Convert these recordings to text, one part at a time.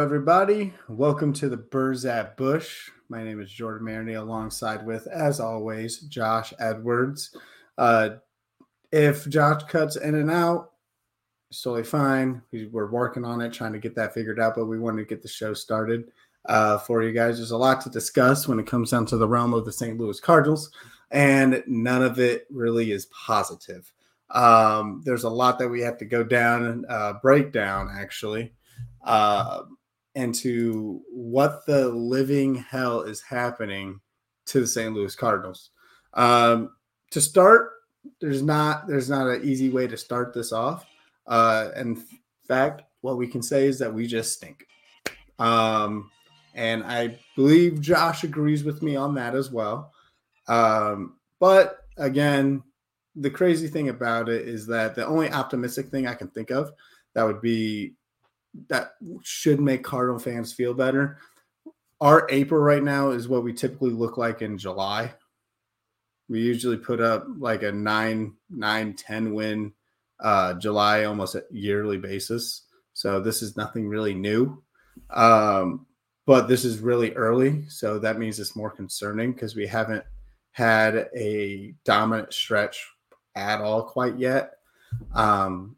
Everybody. Welcome to the Birds at Busch. My name is Jordan Maroney, alongside with, as always, Josh Edwards. Uh, if Josh cuts in and out, it's totally fine. We, are working on it, trying to get that figured out, but we wanted to get the show started uh, for you guys. There's a lot to discuss when it comes down to the realm of the St. Louis Cardinals, and none of it really is positive. Um, there's a lot that we have to go down and uh, break down, actually uh, into what the living hell is happening to the St. Louis Cardinals. Um, to start, there's not there's not an easy way to start this off. Uh, in fact, what we can say is that we just stink. Um, and I believe Josh agrees with me on that as well. Um, but again, the crazy thing about it is that the only optimistic thing I can think of that would be that should make Cardinal fans feel better. Our April right now is what we typically look like in July. We usually put up like a 9 9 10 win uh July almost a yearly basis. So this is nothing really new. Um but this is really early, so that means it's more concerning because we haven't had a dominant stretch at all quite yet. Um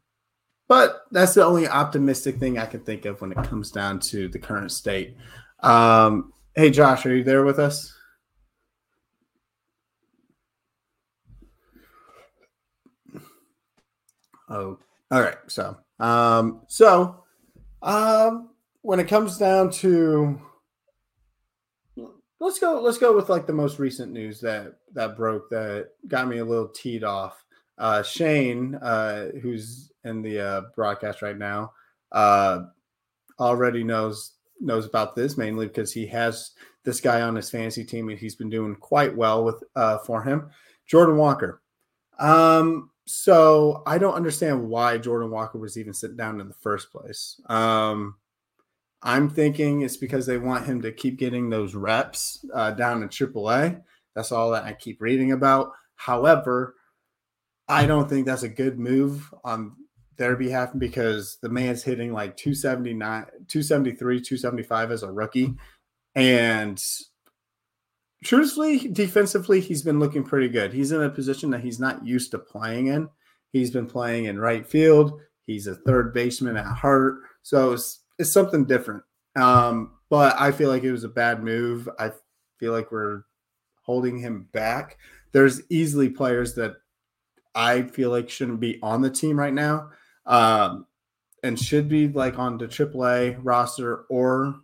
but that's the only optimistic thing I can think of when it comes down to the current state. Um, hey, Josh, are you there with us? Oh, all right. So, um, so, um, when it comes down to, let's go, let's go with like the most recent news that that broke that got me a little teed off. Uh, Shane, uh, who's in the uh, broadcast right now uh, already knows knows about this mainly because he has this guy on his fantasy team and he's been doing quite well with uh, for him. Jordan Walker. Um, so I don't understand why Jordan Walker was even sitting down in the first place. Um, I'm thinking it's because they want him to keep getting those reps uh, down in AAA. That's all that I keep reading about. However, I don't think that's a good move on their behalf because the man's hitting like 279, 273, 275 as a rookie. And truthfully, defensively, he's been looking pretty good. He's in a position that he's not used to playing in. He's been playing in right field. He's a third baseman at heart. So it's, it's something different. Um, but I feel like it was a bad move. I feel like we're holding him back. There's easily players that I feel like shouldn't be on the team right now um, and should be like on the AAA roster or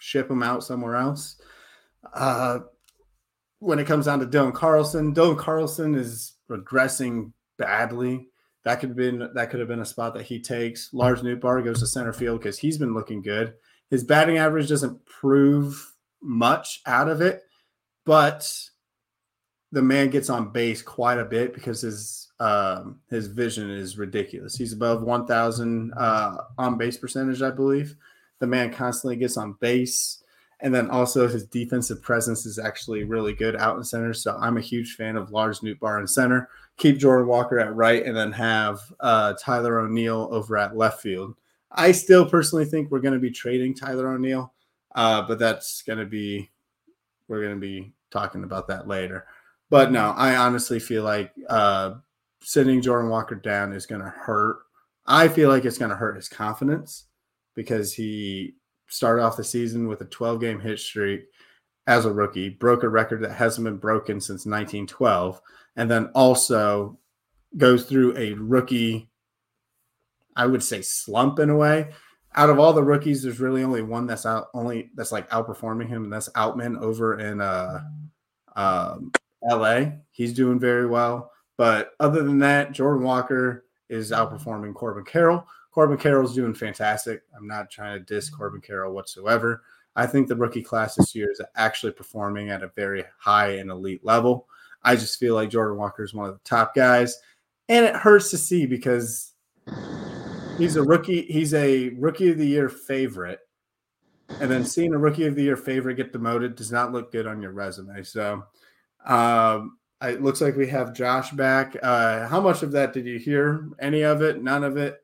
ship him out somewhere else. Uh, when it comes down to Dylan Carlson, Dylan Carlson is regressing badly. That could have been that could have been a spot that he takes. Lars Nootbaar goes to center field because he's been looking good. His batting average doesn't prove much out of it, but the man gets on base quite a bit because his um, his vision is ridiculous. He's above 1,000 uh, on base percentage, I believe. The man constantly gets on base. And then also his defensive presence is actually really good out in center. So I'm a huge fan of Lars Nootbaar in center. Keep Jordan Walker at right and then have uh, Tyler O'Neill over at left field. I still personally think we're going to be trading Tyler O'Neill, uh, but that's going to be, we're going to be talking about that later. But no, I honestly feel like uh, sitting Jordan Walker down is going to hurt. I feel like it's going to hurt his confidence because he started off the season with a 12 game hit streak as a rookie, broke a record that hasn't been broken since 1912, and then also goes through a rookie, I would say, slump in a way. Out of all the rookies, there's really only one that's out, only that's like outperforming him, and that's Outman over in uh, um, LA. He's doing very well. But other than that, Jordan Walker is outperforming Corbin Carroll. Corbin Carroll's doing fantastic. I'm not trying to diss Corbin Carroll whatsoever. I think the rookie class this year is actually performing at a very high and elite level. I just feel like Jordan Walker is one of the top guys. And it hurts to see because he's a rookie. He's a rookie of the year favorite. And then seeing a rookie of the year favorite get demoted does not look good on your resume. So um, it looks like we have Josh back. Uh, how much of that did you hear? Any of it? None of it?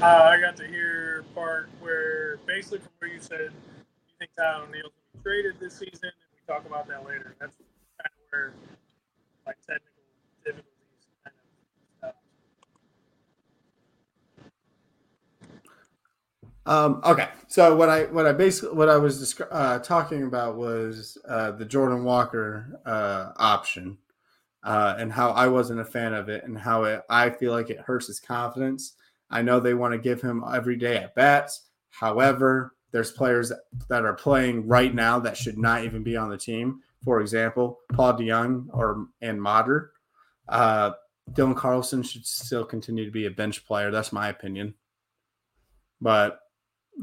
Uh, I got to hear part where basically from where you said you think Tyler O'Neill's traded this season, and we talk about that later. That's kind of where like technical difficulties kind of. Um, okay, so what I what I basically what I was uh, talking about was uh, the Jordan Walker uh, option, uh, and how I wasn't a fan of it, and how it, I feel like it hurts his confidence. I know they want to give him every day at bats. However, there's players that are playing right now that should not even be on the team. For example, Paul DeJong or and Motter. Uh, Dylan Carlson should still continue to be a bench player. That's my opinion. But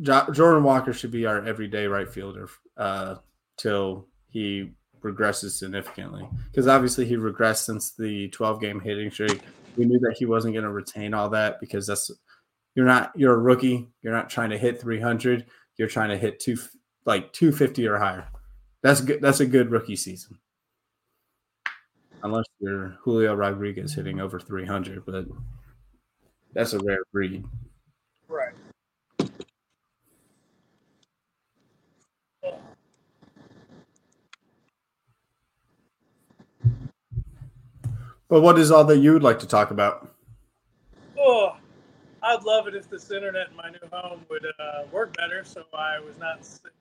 Jordan Walker should be our everyday right fielder uh, till he regresses significantly. Because obviously he regressed since the 12 game hitting streak. We knew that he wasn't going to retain all that because that's you're not you're a rookie. You're not trying to hit 300. You're trying to hit two like 250 or higher. That's good. That's a good rookie season. Unless you're Julio Rodriguez hitting over 300, but that's a rare breed. But what is all that you would like to talk about? Oh, I'd love it if this internet in my new home would uh, work better, so I was not sitting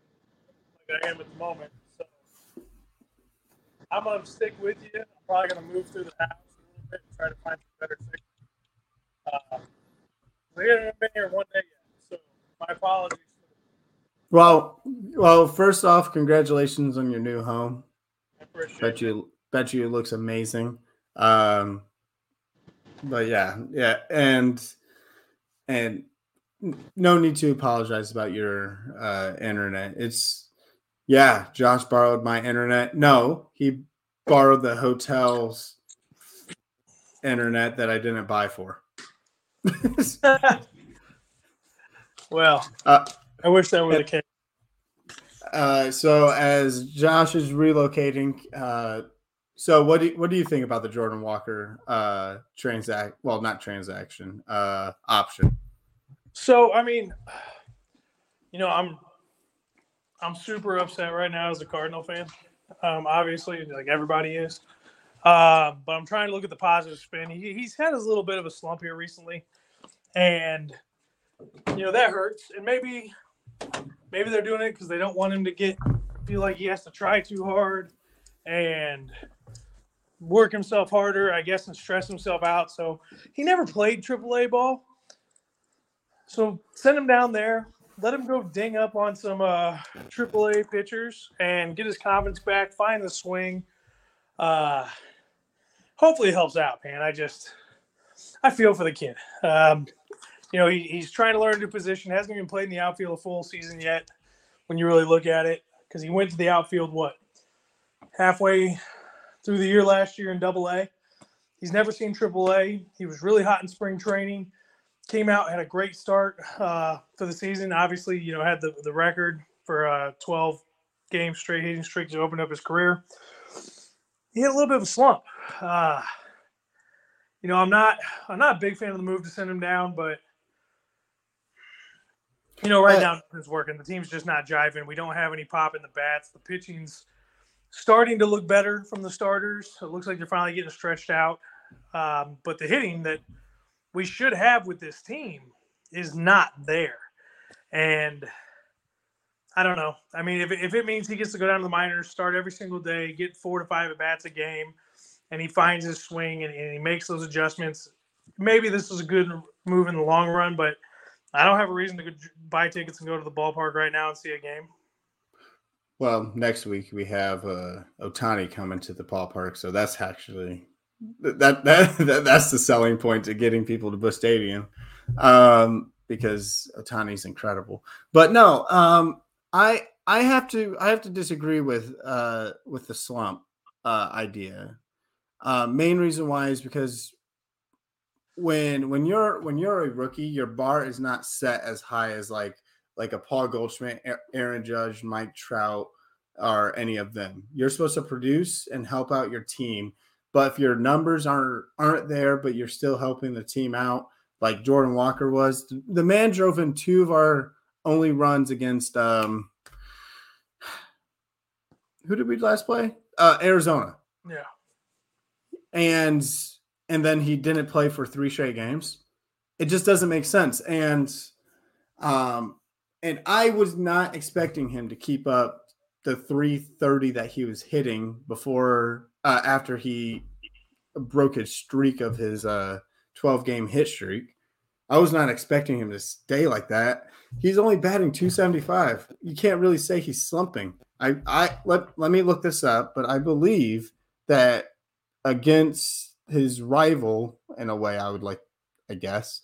like I am at the moment. So I'm gonna stick with you. I'm probably gonna move through the house a little bit and try to find some better signal. Uh, we haven't been here one day yet, so my apologies. Well, well, first off, congratulations on your new home. I appreciate Bet it. you, bet you, it looks amazing. Um, but yeah, yeah, and and no need to apologize about your uh, internet. It's yeah, Josh borrowed my internet. No, he borrowed the hotel's internet that I didn't buy for. well, Uh, I wish that were the case. Uh, so as Josh is relocating, uh, so what do you, what do you think about the Jordan Walker uh, transact? Well, not transaction uh, option. So I mean, you know, I'm I'm super upset right now as a Cardinal fan. Um, obviously, like everybody is. Uh, but I'm trying to look at the positive spin. He, he's had a little bit of a slump here recently, and you know that hurts. And maybe maybe they're doing it because they don't want him to get feel like he has to try too hard and work himself harder, I guess, and stress himself out. So he never played AAA ball. So send him down there. Let him go ding up on some uh, AAA pitchers and get his confidence back. Find the swing. Uh, hopefully it helps out, man. I just I feel for the kid. Um, you know, he, he's trying to learn a new position. Hasn't even played in the outfield a full season yet. When you really look at it, because he went to the outfield what halfway through the year last year in Double A. He's never seen Triple A. He was really hot in spring training came out had a great start uh, for the season. Obviously, you know had the the record for uh, 12 game straight hitting streak to open up his career. He had a little bit of a slump. Uh, you know, I'm not I'm not a big fan of the move to send him down, but you know, right Uh, now it's working. The team's just not jiving. We don't have any pop in the bats. The pitching's starting to look better from the starters. It looks like they're finally getting stretched out. Um, but the hitting that we should have with this team is not there. And I don't know. I mean, if, if it means he gets to go down to the minors, start every single day, get four to five at bats a game, and he finds his swing and, and he makes those adjustments, maybe this is a good move in the long run. But I don't have a reason to buy tickets and go to the ballpark right now and see a game. Well, next week we have uh, Ohtani coming to the ballpark, so that's actually that, that that that's the selling point to getting people to Busch Stadium, um, because Ohtani's incredible. But no, um, I I have to I have to disagree with uh, with the slump uh, idea. Uh, main reason why is because when when you're when you're a rookie, your bar is not set as high as like like a Paul Goldschmidt, Aaron Judge, Mike Trout, or any of them. You're supposed to produce and help out your team. But if your numbers aren't aren't there, but you're still helping the team out, like Jordan Walker was. The man drove in two of our only runs against um who did we last play? Uh Arizona. Yeah. And and then he didn't play for three straight games. It just doesn't make sense. And um and I was not expecting him to keep up the 330 that he was hitting before uh, after he broke his streak of his uh 12 game hit streak. I was not expecting him to stay like that. He's only batting 275. You can't really say he's slumping. I I let let me look this up, but I believe that against his rival in a way I would like I guess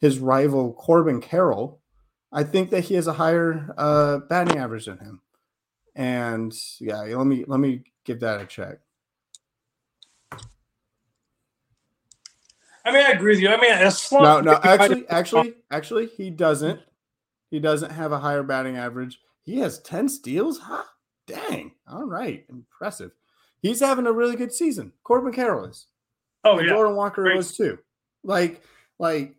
his rival Corbin Carroll, I think that he has a higher uh batting average than him. And yeah, let me let me give that a check. I mean, I agree with you. I mean, a slump. No, no, actually, actually, actually, he doesn't. He doesn't have a higher batting average. He has 10 steals. Huh? Dang. All right. Impressive. He's having a really good season. Corbin Carroll is. Oh, and yeah. Jordan Walker Great. was too. Like, like,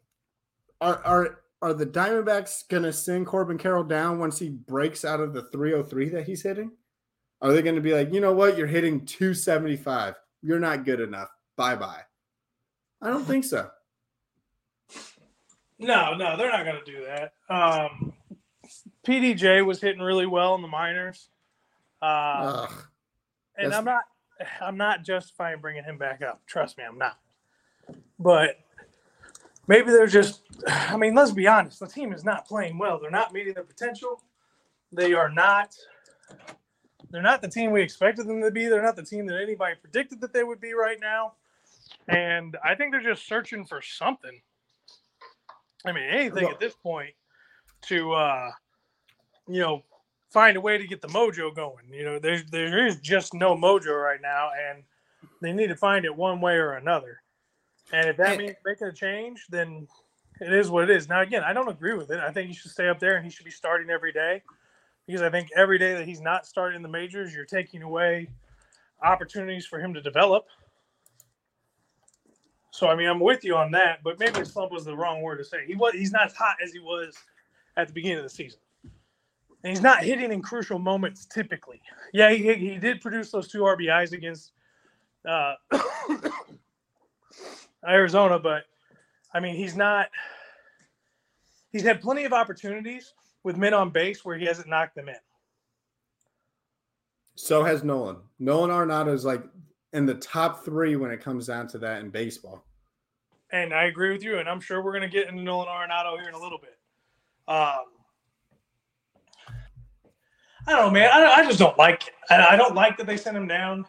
are are are the Diamondbacks gonna send Corbin Carroll down once he breaks out of the 303 that he's hitting? Are they gonna be like, you know what, you're hitting 275. You're not good enough. Bye bye. I don't think so. No, no, they're not going to do that. Um, PDJ was hitting really well in the minors, uh, and I'm not, I'm not justifying bringing him back up. Trust me, I'm not. But maybe they're just. I mean, let's be honest. The team is not playing well. They're not meeting their potential. They are not. They're not the team we expected them to be. They're not the team that anybody predicted that they would be right now. And I think they're just searching for something. I mean, anything at this point to, uh, you know, find a way to get the mojo going. You know, there's there is just no mojo right now, and they need to find it one way or another. And if that means making a change, then it is what it is. Now, again, I don't agree with it. I think he should stay up there and he should be starting every day because I think every day that he's not starting in the majors, you're taking away opportunities for him to develop. So I mean, I'm with you on that, but maybe slump was the wrong word to say. He was he's not as hot as he was at the beginning of the season. And he's not hitting in crucial moments typically. Yeah, he, he did produce those two RBIs against uh, Arizona, but I mean, he's not. He's had plenty of opportunities with men on base where he hasn't knocked them in. So has Nolan. Nolan Arenado is like in the top three when it comes down to that in baseball. And I agree with you, and I'm sure we're going to get into Nolan Arenado here in a little bit. Um, I don't know, man. I, I just don't like. I don't like that they sent him down.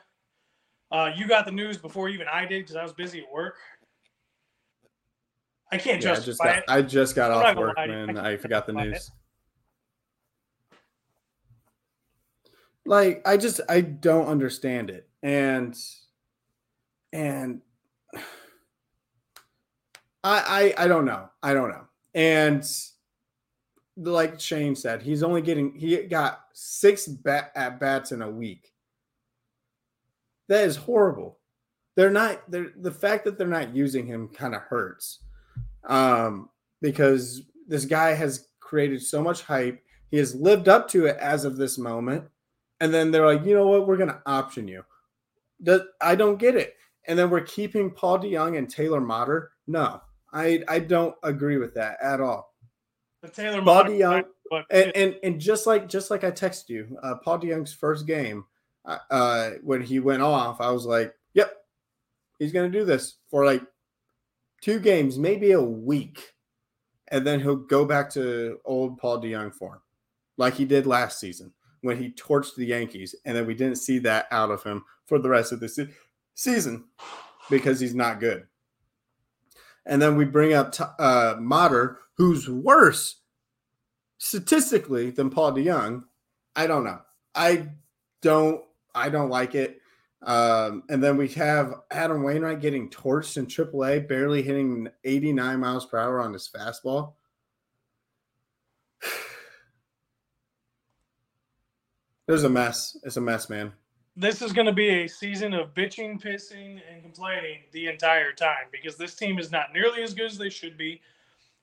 Uh, you got the news before even I did because I was busy at work. I can't yeah, justify I just got, it. I just got off work, man. I, I forgot the news. It. Like I just I don't understand it and and I, I I don't know. I don't know. And like Shane said, he's only getting he got six bat at bats in a week. That is horrible. They're not they're the fact that they're not using him kind of hurts. Um because this guy has created so much hype. He has lived up to it as of this moment. And then they're like, you know what, we're gonna option you. Does, I don't get it. And then we're keeping Paul DeJong and Taylor Motter. No, I I don't agree with that at all. The Taylor Paul DeJong, and, and and just like just like I texted you, uh, Paul DeJong's first game, uh, uh, when he went off, I was like, "Yep, he's gonna do this for like two games, maybe a week, and then he'll go back to old Paul DeJong form, like he did last season." when he torched the Yankees, and then we didn't see that out of him for the rest of the se- season because he's not good. And then we bring up uh, Motter, who's worse statistically than Paul DeJong. I don't know. I don't. I don't like it. Um, and then we have Adam Wainwright getting torched in AAA, barely hitting 89 miles per hour on his fastball. There's a mess. It's a mess, man. this is going to be a season of bitching, pissing, and complaining the entire time because this team is not nearly as good as they should be.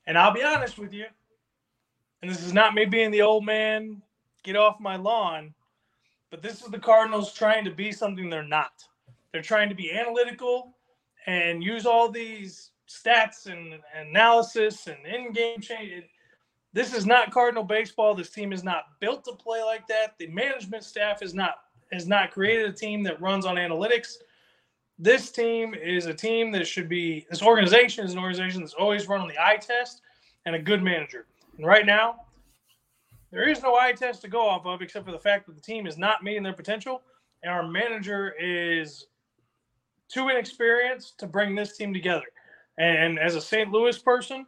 And I'll be honest with you, and this is not me being the old man, get off my lawn, but this is the Cardinals trying to be something they're not. They're trying to be analytical and use all these stats and, analysis and in-game change. This is not Cardinal baseball. This team is not built to play like that. The management staff is not has not created a team that runs on analytics. This team is a team that should be. This organization is an organization that's always run on the eye test and a good manager. And right now, there is no eye test to go off of except for the fact that the team is not meeting their potential, and our manager is too inexperienced to bring this team together. And as a St. Louis person,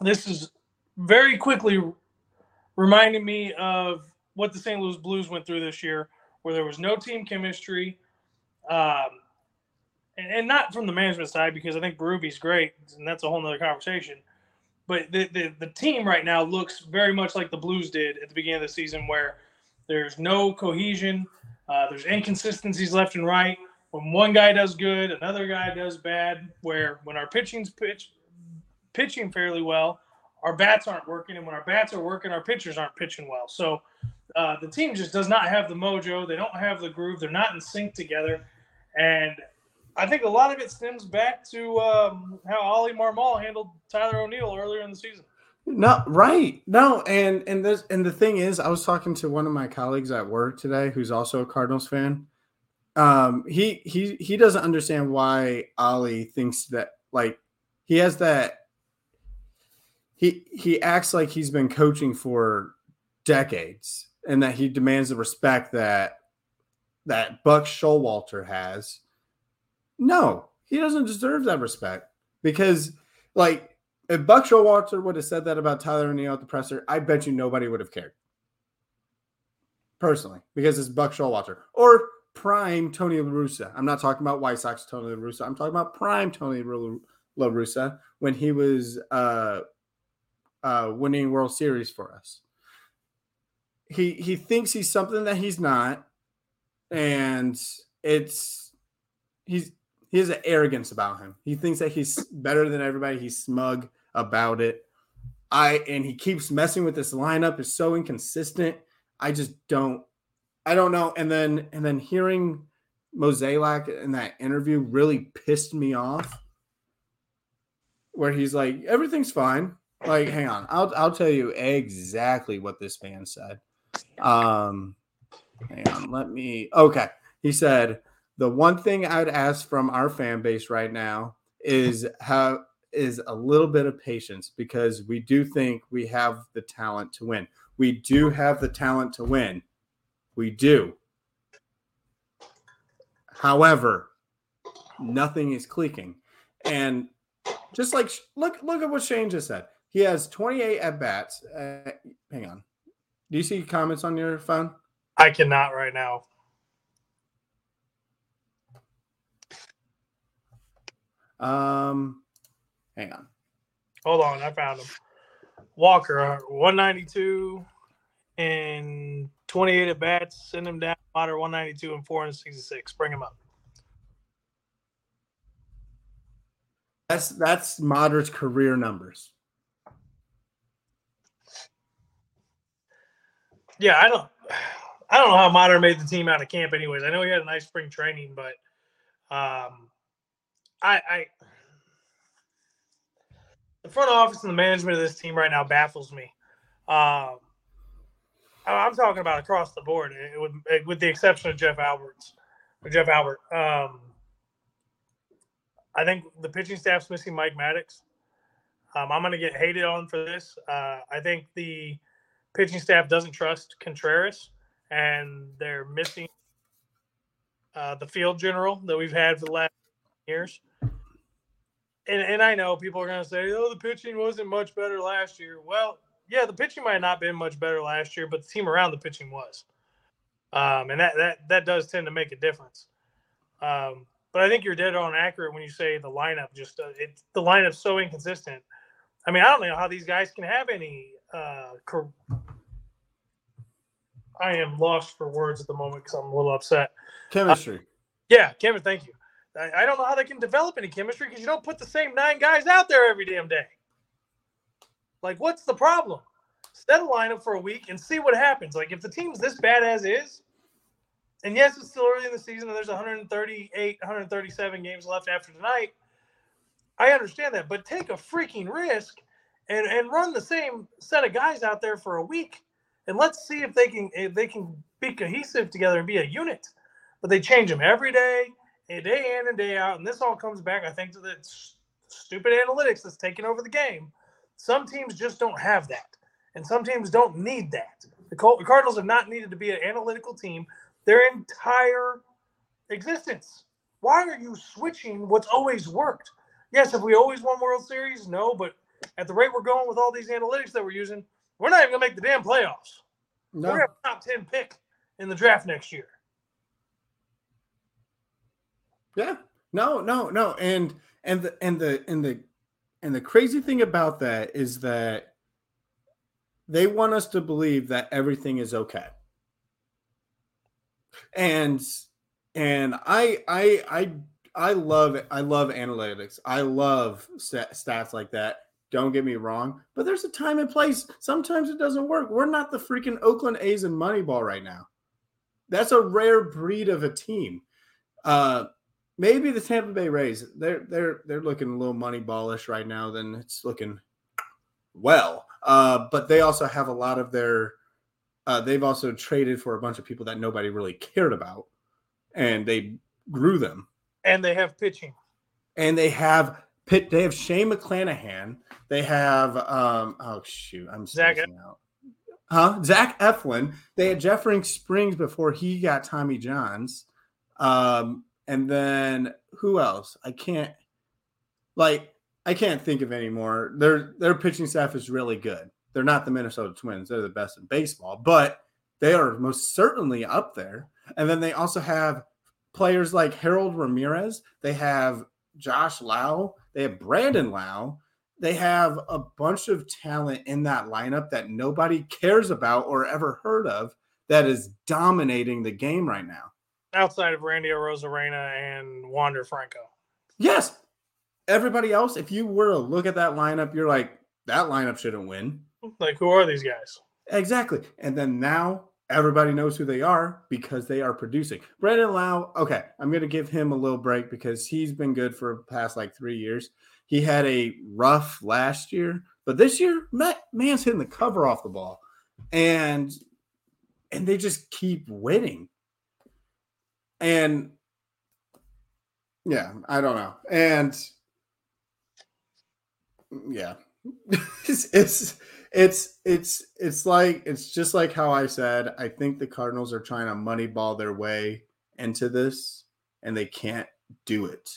this is very quickly reminding me of what the St. Louis Blues went through this year, where there was no team chemistry. Um, and, and, not from the management side, because I think Berube's great, and that's a whole nother conversation. But the, the, the team right now looks very much like the Blues did at the beginning of the season, where there's no cohesion, uh, there's inconsistencies left and right when one guy does good, another guy does bad. Where when our pitching's pitch pitching fairly well, our bats aren't working, and when our bats are working, our pitchers aren't pitching well. So uh, the team just does not have the mojo. They don't have the groove. They're not in sync together, and I think a lot of it stems back to um, how Oli Marmol handled Tyler O'Neill earlier in the season. No, right. No, and and this and the thing is, I was talking to one of my colleagues at work today, who's also a Cardinals fan, um, he he he doesn't understand why Oli thinks that like he has that he he acts like he's been coaching for decades and that he demands the respect that that Buck Showalter has. No, he doesn't deserve that respect because like if Buck Showalter would have said that about Tyler O'Neill at the presser, I bet you nobody would have cared. Personally, because it's Buck Showalter. Or prime Tony La Russa. I'm not talking about White Sox Tony La Russa. I'm talking about prime Tony La Russa when he was uh, uh, winning World Series for us. He he thinks he's something that he's not, and it's he's he has an arrogance about him. He thinks that he's better than everybody. He's smug about it. I and he keeps messing with this lineup. is so inconsistent. I just don't I don't know. And then and then hearing Mozeliak in that interview really pissed me off. Where he's like, everything's fine. Like, hang on, I'll I'll tell you exactly what this man said. Um, hang on, let me. Okay, he said the one thing I'd ask from our fan base right now is how is a little bit of patience because we do think we have the talent to win. We do have the talent to win. We do. However, nothing is clicking. And just like look look at what Shane just said. He has 28 at bats. Uh, hang on. Do you see comments on your phone? I cannot right now. Um, hang on. Hold on, I found him. Walker, 192 and 28 at bats, send him down, Motter 192 and 466. Bring him up. That's that's Motter's career numbers. Yeah, I don't I don't know how Motter made the team out of camp anyways. I know he had a nice spring training, but um I I the front office and the management of this team right now baffles me. Um I'm talking about across the board, with, with the exception of Jeff Alberts, or Jeff Albert. Um, I think the pitching staff's missing Mike Maddux. Um, I'm going to get hated on for this. Uh, I think the pitching staff doesn't trust Contreras, and they're missing uh, the field general that we've had for the last years. And, and I know people are going to say, oh, the pitching wasn't much better last year. Well, yeah, the pitching might not have been much better last year, but the team around the pitching was. Um, and that, that that does tend to make a difference. Um, but I think you're dead on accurate when you say the lineup just uh, it, the lineup's so inconsistent. I mean, I don't know how these guys can have any. Uh, cor- I am lost for words at the moment because I'm a little upset. Chemistry. Uh, yeah, Kevin, thank you. I, I don't know how they can develop any chemistry because you don't put the same nine guys out there every damn day. Like, what's the problem? Set a lineup for a week and see what happens. Like, if the team's this bad as is, and yes, it's still early in the season and there's 138, 137 games left after tonight. I understand that, but take a freaking risk and, and run the same set of guys out there for a week and let's see if they can if they can be cohesive together and be a unit. But they change them every day, day in and day out, and this all comes back, I think, to the stupid analytics that's taking over the game. Some teams just don't have that, and some teams don't need that. The Cardinals have not needed to be an analytical team their entire existence. Why are you switching what's always worked? Yes, have we always won World Series? No, but at the rate we're going with all these analytics that we're using, we're not even gonna make the damn playoffs. No. We're gonna have a top ten pick in the draft next year. Yeah. No, no, no. And and the and the and the and the crazy thing about that is that they want us to believe that everything is okay. And and I I I I love I love analytics. I love stats like that. Don't get me wrong, but there's a time and place. Sometimes it doesn't work. We're not the freaking Oakland A's and Moneyball right now. That's a rare breed of a team. Uh, maybe the Tampa Bay Rays. They're they're they're looking a little moneyballish right now. Then it's looking well. Uh, but they also have a lot of their. Uh, they've also traded for a bunch of people that nobody really cared about, and they grew them. And they have pitching. And they have Pitt, they have Shane McClanahan. They have um oh shoot, I'm Zach out. Huh? Zach Eflin. They had Jeffrey Springs before he got Tommy Johns. Um, and then who else? I can't like I can't think of anymore. Their their pitching staff is really good. They're not the Minnesota Twins. They're the best in baseball, but they are most certainly up there. And then they also have players like Harold Ramirez. They have Josh Lowe. They have Brandon Lowe. They have a bunch of talent in that lineup that nobody cares about or ever heard of that is dominating the game right now. Outside of Randy Arozarena and Wander Franco. Yes. Everybody else, if you were to look at that lineup, you're like, that lineup shouldn't win. Like, who are these guys? Exactly. And then now everybody knows who they are because they are producing. Brandon Lowe, okay, I'm going to give him a little break because he's been good for past like three years. He had a rough last year, but this year, man's hitting the cover off the ball, and and they just keep winning. And yeah, I don't know, and yeah, it's, it's it's it's it's like it's just like how I said. I think the Cardinals are trying to moneyball their way into this, and they can't do it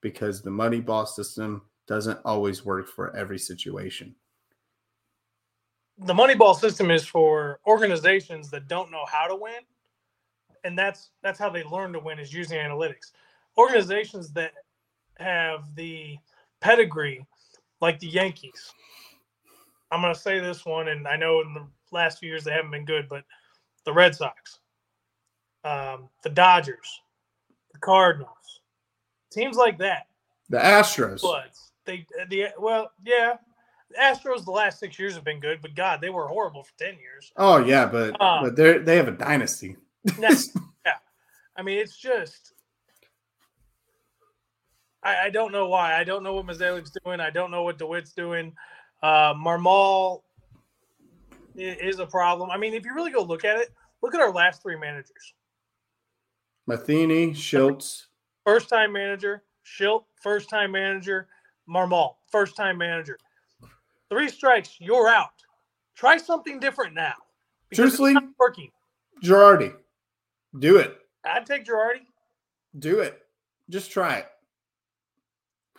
because the moneyball system doesn't always work for every situation. The moneyball system is for organizations that don't know how to win, and that's that's how they learn to win is using analytics. Organizations that have the pedigree, like the Yankees, I'm going to say this one, and I know in the last few years they haven't been good, but the Red Sox, um, the Dodgers, the Cardinals, teams like that. The Astros. Bloods. They the well, yeah. The Astros the last six years have been good, but God, they were horrible for ten years. Oh yeah, but um, but they they have a dynasty. Yeah, I mean it's just I, I, don't know why. I don't know what Mozeliak's doing. I don't know what DeWitt's doing. Uh, Marmol is a problem. I mean, if you really go look at it, look at our last three managers. Matheny, Shildt. First time manager, Shildt, first time manager, Marmol, first time manager. Three strikes, you're out. Try something different now. Truthfully, working. Girardi, do it. I'd take Girardi. Do it. Just try it.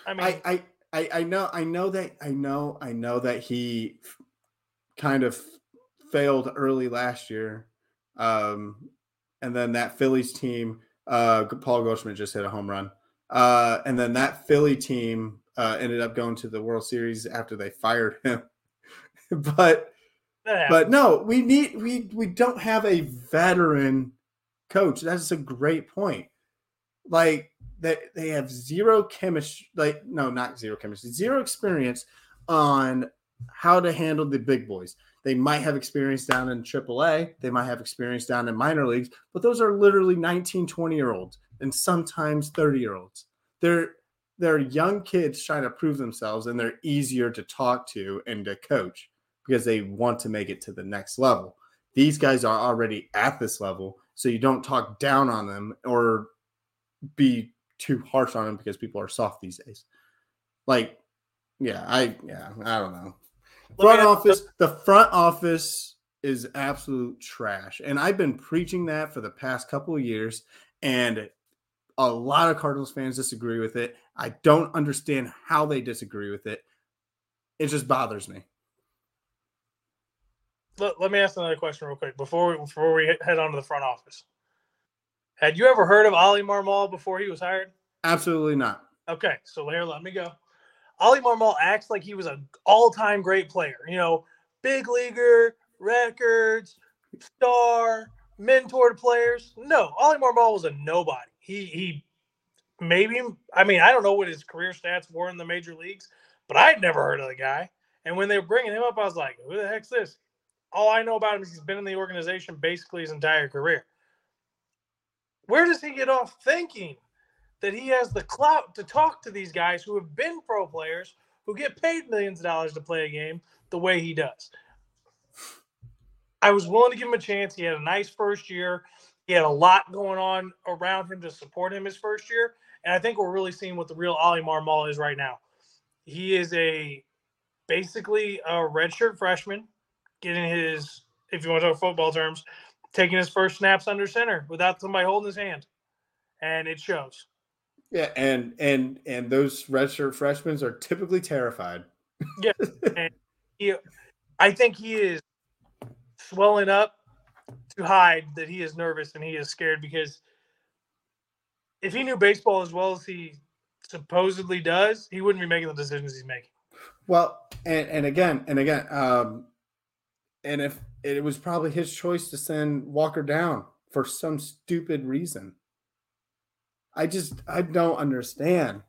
I mean, I, I I, I know I know that I know I know that he kind of failed early last year. Um, and then that Phillies team, uh, Paul Goldschmidt just hit a home run. Uh, and then that Philly team uh, ended up going to the World Series after they fired him. but But no, we need we we don't have a veteran coach. That's a great point. Like they they have zero chemistry. Like no, not zero chemistry. Zero experience on how to handle the big boys. They might have experience down in AAA, they might have experience down in minor leagues, but those are literally 19, 20 year olds and sometimes 30 year olds. They're they're young kids trying to prove themselves and they're easier to talk to and to coach because they want to make it to the next level. These guys are already at this level, so you don't talk down on them or be too harsh on them because people are soft these days. Like, yeah, I yeah, I don't know. Front office, the front office is absolute trash. And I've been preaching that for the past couple of years. And a lot of Cardinals fans disagree with it. I don't understand how they disagree with it. It just bothers me. Let, let me ask another question real quick before we, before we head on to the front office. Had you ever heard of Oli Marmol before he was hired? Absolutely not. Okay, so here, let me go. Oli Marmol acts like he was an all-time great player. You know, big leaguer, records, star, mentor to players. No, Oli Marmol was a nobody. He he maybe I mean I don't know what his career stats were in the major leagues, but I'd never heard of the guy. And when they were bringing him up, I was like, "Who the heck's this?" All I know about him is he's been in the organization basically his entire career. Where does he get off thinking that he has the clout to talk to these guys who have been pro players who get paid millions of dollars to play a game the way he does? I was willing to give him a chance. He had a nice first year. He had a lot going on around him to support him his first year. And I think we're really seeing what the real Oli Marmol is right now. He is a basically a redshirt freshman getting his, if you want to talk football terms, taking his first snaps under center without somebody holding his hand. And it shows. Yeah, and and and those redshirt freshmen are typically terrified. yeah, and he, I think he is swelling up to hide that he is nervous and he is scared because if he knew baseball as well as he supposedly does, he wouldn't be making the decisions he's making. Well, and and again and again, um, and if it was probably his choice to send Walker down for some stupid reason. I just I don't understand.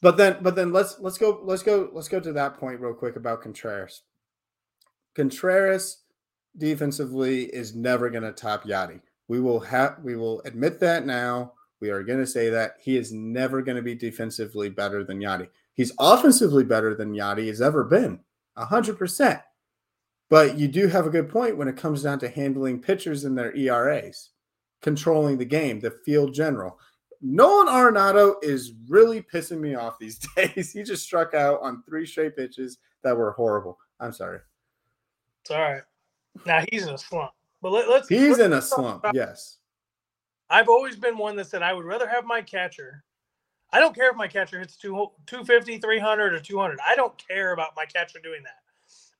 But then but then let's let's go let's go let's go to that point real quick about Contreras. Contreras defensively is never going to top Yadi. We will have we will admit that now. We are going to say that he is never going to be defensively better than Yadi. He's offensively better than Yadi has ever been. 100%. But you do have a good point when it comes down to handling pitchers and their ERAs, controlling the game, the field general. Nolan Arenado is really pissing me off these days. he just struck out on three straight pitches that were horrible. I'm sorry. It's all right. Now he's in a slump. But let, us He's let's in a slump. About, yes. I've always been one that said I would rather have my catcher. I don't care if my catcher hits 250, 300, or 200. I don't care about my catcher doing that.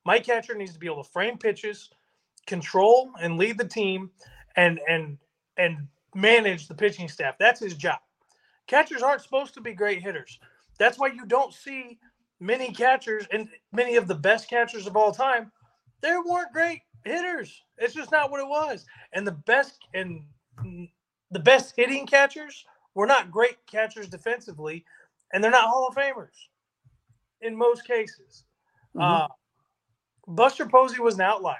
My catcher needs to be able to frame pitches, control and lead the team, and and and manage the pitching staff. That's his job. Catchers aren't supposed to be great hitters. That's why you don't see many catchers and many of the best catchers of all time. They weren't great hitters. It's just not what it was. And the best and the best hitting catchers were not great catchers defensively, and they're not Hall of Famers in most cases. Mm-hmm. Uh, Buster Posey was an outlier.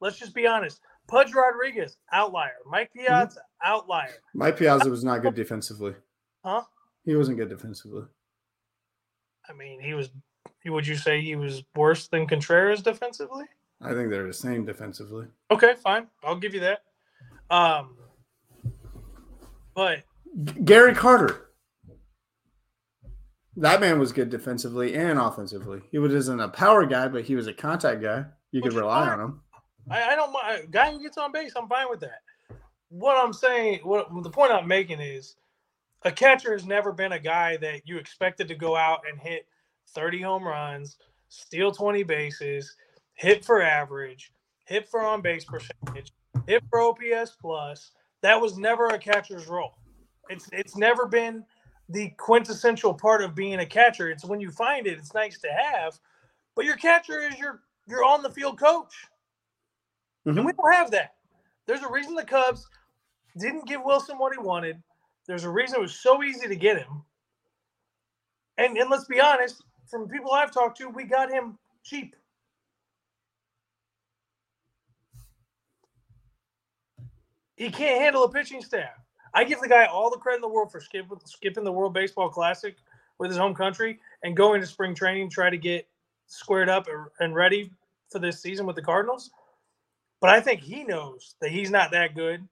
Let's just be honest. Pudge Rodriguez, outlier. Mike mm-hmm. Piazza, mm-hmm. outlier. Mike Piazza was not good defensively. Huh? He wasn't good defensively. I mean, he was. Would you say he was worse than Contreras defensively? I think they're the same defensively. Okay, fine. I'll give you that. Um, but Gary Carter, that man was good defensively and offensively. He wasn't a power guy, but he was a contact guy. You could rely on him. I, I don't mind. Guy who gets on base, I'm fine with that. What I'm saying, what the point I'm making is, a catcher has never been a guy that you expected to go out and hit 30 home runs, steal 20 bases, hit for average, hit for on base percentage, hit for OPS plus. That was never a catcher's role. It's it's never been the quintessential part of being a catcher. It's when you find it, it's nice to have, but your catcher is your your on the field coach. Mhm. And we don't have that. There's a reason the Cubs didn't give Wilson what he wanted. There's a reason it was so easy to get him. And and let's be honest, from people I've talked to, we got him cheap. He can't handle a pitching staff. I give the guy all the credit in the world for skipping skipping the World Baseball Classic with his home country and going to spring training, try to get squared up and ready for this season with the Cardinals. But I think he knows that he's not that good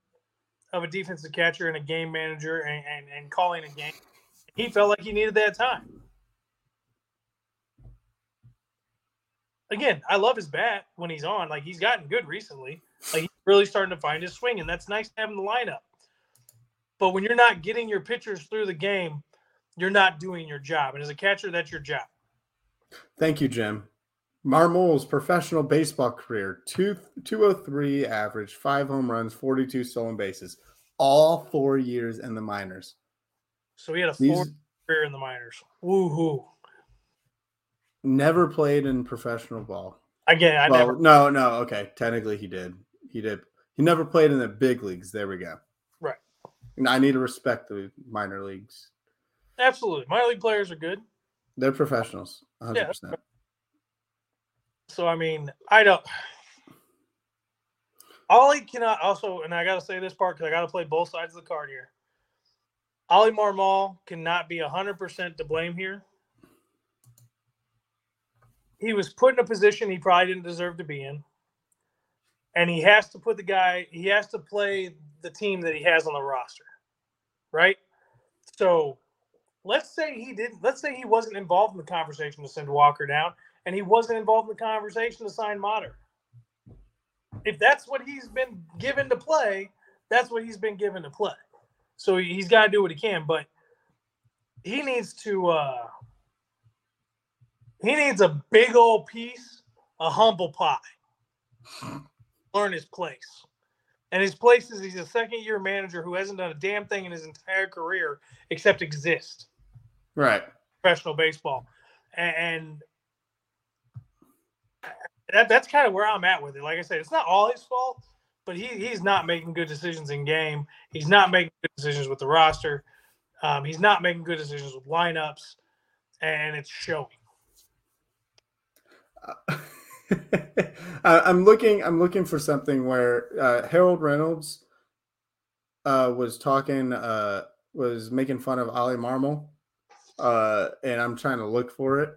of a defensive catcher and a game manager and, and, and calling a game. He felt like he needed that time. Again, I love his bat when he's on. Like he's gotten good recently. Like he's really starting to find his swing, and that's nice to have in the lineup. But when you're not getting your pitchers through the game, you're not doing your job. And as a catcher, that's your job. Thank you, Jim. Marmol's professional baseball career, two, 203 average, five home runs, 42 stolen bases, all four years in the minors. So he had a These four career in the minors. Woohoo. never played in professional ball. Again, I well, never no, no, okay. Technically, he did. He did. He never played in the big leagues. There we go. I need to respect the minor leagues. absolutely minor league players are good. They're professionals, 100%. Yeah. So I mean, I don't. Oli cannot also, and I got to say this part because I got to play both sides of the card here. Oli Marmol cannot be hundred percent to blame here. He was put in a position he probably didn't deserve to be in, and he has to put the guy. He has to play the team that he has on the roster, right? So, let's say he didn't. Let's say he wasn't involved in the conversation to send Walker down and he wasn't involved in the conversation to sign Motter. If that's what he's been given to play, that's what he's been given to play. So he's got to do what he can, but he needs to. uh He needs a big old piece, a humble pie. Learn his place, and his place is he's a second year manager who hasn't done a damn thing in his entire career except exist Right. professional baseball, and, that, that's kind of where I'm at with it. Like I said, it's not all his fault, but he he's not making good decisions in game. He's not making good decisions with the roster. Um, he's not making good decisions with lineups, and it's showing. I- I'm looking. I'm looking for something where uh, Harold Reynolds uh, was talking, uh, was making fun of Oli Marmol, uh, and I'm trying to look for it.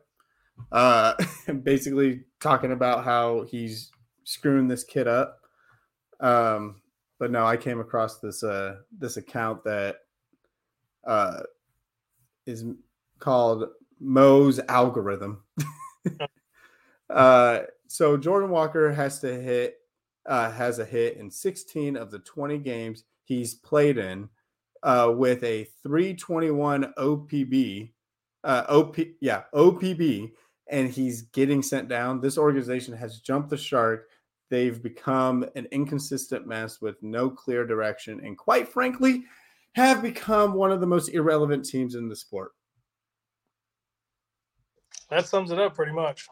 Uh, basically, talking about how he's screwing this kid up. Um, but no, I came across this uh, this account that is called Mo's algorithm. Uh, so Jordan Walker has to hit, uh, has a hit in 16 of the 20 games he's played in, uh, with a 321 OPB, uh, OP, yeah, OPB, and he's getting sent down. This organization has jumped the shark. They've become an inconsistent mess with no clear direction, and quite frankly, have become one of the most irrelevant teams in the sport. That sums it up pretty much.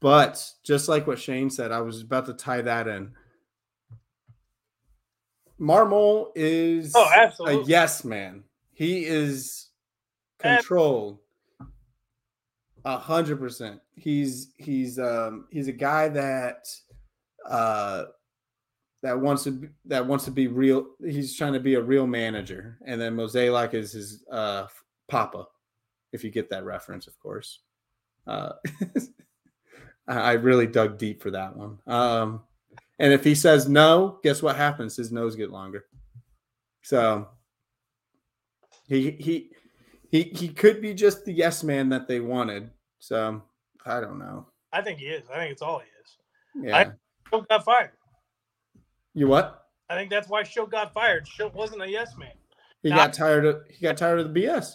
But just like what Shane said, I was about to tie that in. Marmol is Oh, absolutely. a yes man. He is controlled a hundred percent. He's he's um he's a guy that uh that wants to be, that wants to be real. He's trying to be a real manager, and then Mozeliak is his uh papa, if you get that reference, of course. Uh, I I really dug deep for that one. Um, and if he says no, guess what happens? His nose get longer. So he he he he could be just the yes man that they wanted. So I don't know. I think he is. I think it's all he is. Yeah. Show got fired. you what? I think that's why Show got fired. Show wasn't a yes man. He Not- got tired of he got tired of the BS.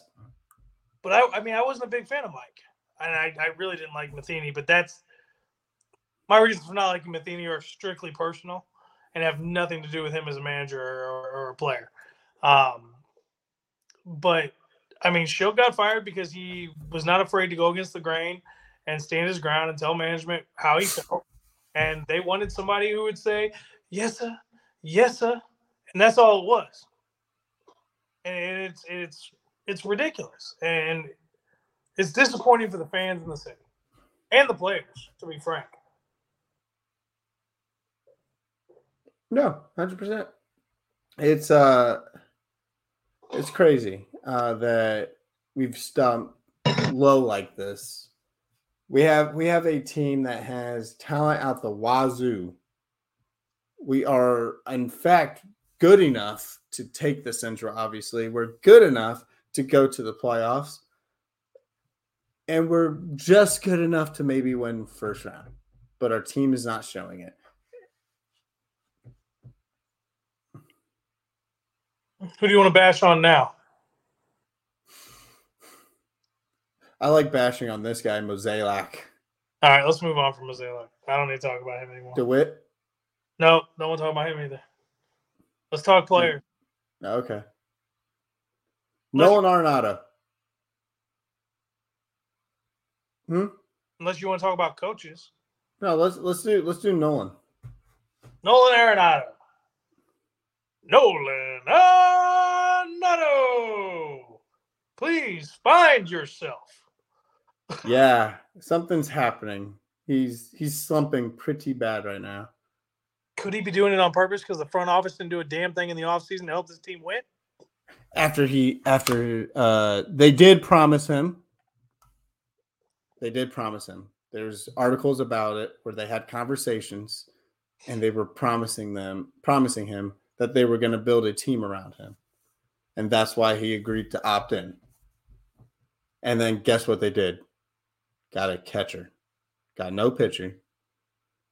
But I, I mean, I wasn't a big fan of Mike, and I, I really didn't like Matheny. But that's my reasons for not liking Matheny are strictly personal and have nothing to do with him as a manager or, or a player. Um, but I mean, Show got fired because he was not afraid to go against the grain and stand his ground and tell management how he felt. And they wanted somebody who would say, Yes, sir, yes, sir. And that's all it was. And it's it's it's ridiculous. And it's disappointing for the fans in the city and the players, to be frank. No, hundred percent. It's uh, it's crazy uh, that we've stumped low like this. We have we have a team that has talent out the wazoo. We are, in fact, good enough to take the Central. Obviously, we're good enough to go to the playoffs, and we're just good enough to maybe win first round. But our team is not showing it. Who do you want to bash on now? I like bashing on this guy, Mozeliak. All right, let's move on from Mozeliak. I don't need to talk about him anymore. DeWitt. No, no one talk about him either. Let's talk players. Okay. Nolan Arenado. Hmm. Unless you want to talk about coaches. No, let's let's do let's do Nolan. Nolan Arenado. Nolan Arenado. Please find yourself. Yeah, something's happening. He's he's slumping pretty bad right now. Could he be doing it on purpose because the front office didn't do a damn thing in the offseason to help this team win? After he after uh they did promise him. They did promise him. There's articles about it where they had conversations and they were promising them promising him that they were going to build a team around him. And that's why he agreed to opt in. And then guess what they did? Got a catcher. Got no pitcher.